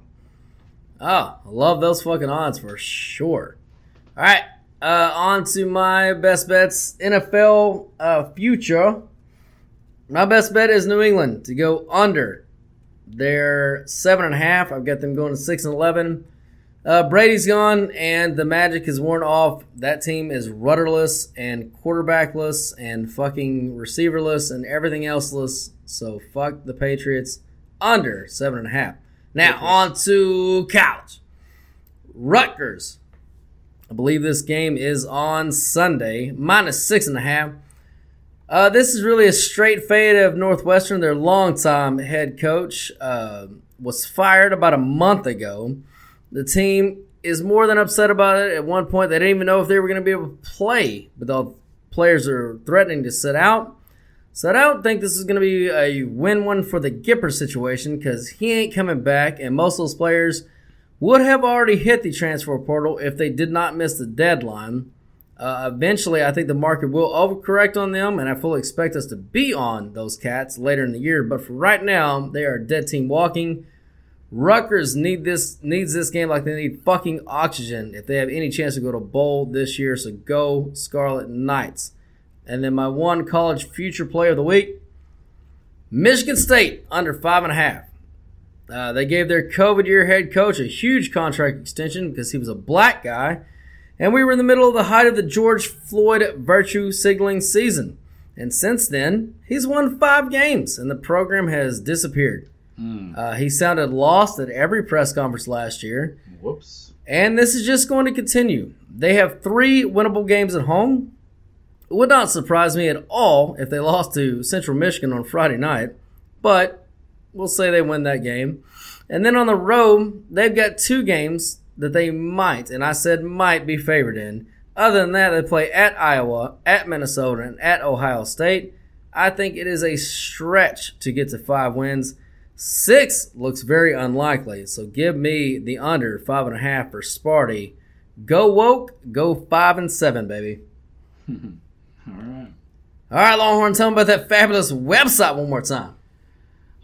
Oh, I love those fucking odds for sure. All right, uh, on to my best bets. NFL uh, future. My best bet is New England to go under. They're seven and a half. I've got them going to six and eleven. Uh, Brady's gone, and the magic is worn off. That team is rudderless and quarterbackless and fucking receiverless and everything elseless. So fuck the Patriots. Under seven and a half. Now on to college. Rutgers. I believe this game is on Sunday, minus six and a half. Uh, this is really a straight fade of Northwestern. Their longtime head coach uh, was fired about a month ago. The team is more than upset about it. At one point, they didn't even know if they were going to be able to play, but the players are threatening to sit out. So I don't think this is going to be a win-win for the Gipper situation because he ain't coming back, and most of those players would have already hit the transfer portal if they did not miss the deadline. Uh, eventually, I think the market will overcorrect on them, and I fully expect us to be on those cats later in the year. But for right now, they are dead team walking. Rutgers need this needs this game like they need fucking oxygen if they have any chance to go to bowl this year. So go Scarlet Knights. And then my one college future player of the week, Michigan State under five and a half. Uh, they gave their COVID year head coach a huge contract extension because he was a black guy. And we were in the middle of the height of the George Floyd virtue signaling season. And since then, he's won five games and the program has disappeared. Uh, he sounded lost at every press conference last year. Whoops. And this is just going to continue. They have three winnable games at home. It would not surprise me at all if they lost to Central Michigan on Friday night, but we'll say they win that game. And then on the road, they've got two games that they might, and I said might be favored in. Other than that, they play at Iowa, at Minnesota, and at Ohio State. I think it is a stretch to get to five wins. Six looks very unlikely, so give me the under five and a half for Sparty. Go woke, go five and seven, baby. All right. All right, Longhorn, tell me about that fabulous website one more time.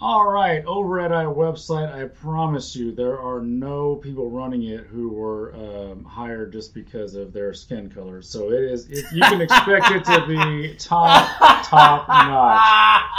All right, over at our website, I promise you there are no people running it who were um, hired just because of their skin color. So it is, it, you can expect it to be top, top notch.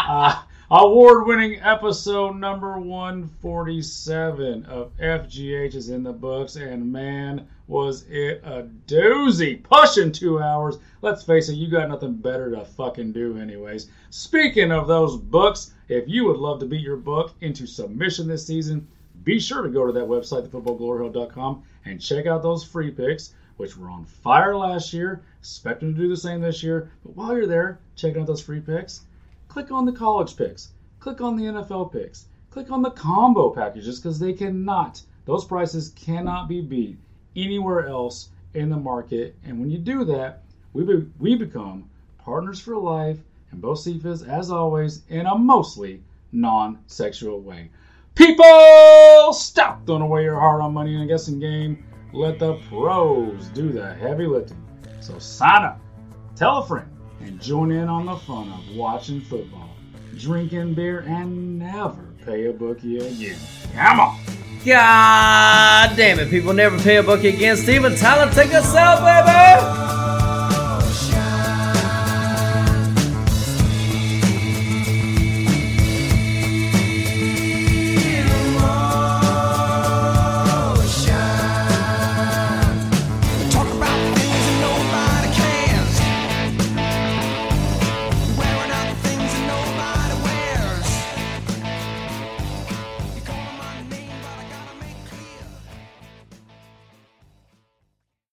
Uh, Award-winning episode number 147 of FGH is in the books, and man, was it a doozy! Pushing two hours. Let's face it, you got nothing better to fucking do, anyways. Speaking of those books, if you would love to beat your book into submission this season, be sure to go to that website, thefootballgloryhole.com, and check out those free picks, which were on fire last year. Expect them to do the same this year. But while you're there, checking out those free picks, click on the college picks, click on the NFL picks, click on the combo packages because they cannot, those prices cannot be beat anywhere else in the market. And when you do that, we, be, we become partners for life, and Cephas, as always, in a mostly non-sexual way. People, stop throwing away your heart on money in a guessing game. Let the pros do the heavy lifting. So sign up, tell a friend, and join in on the fun of watching football, drinking beer, and never pay a bookie again. Come on. God damn it, people never pay a bookie again. Steven Tyler, take us out, baby!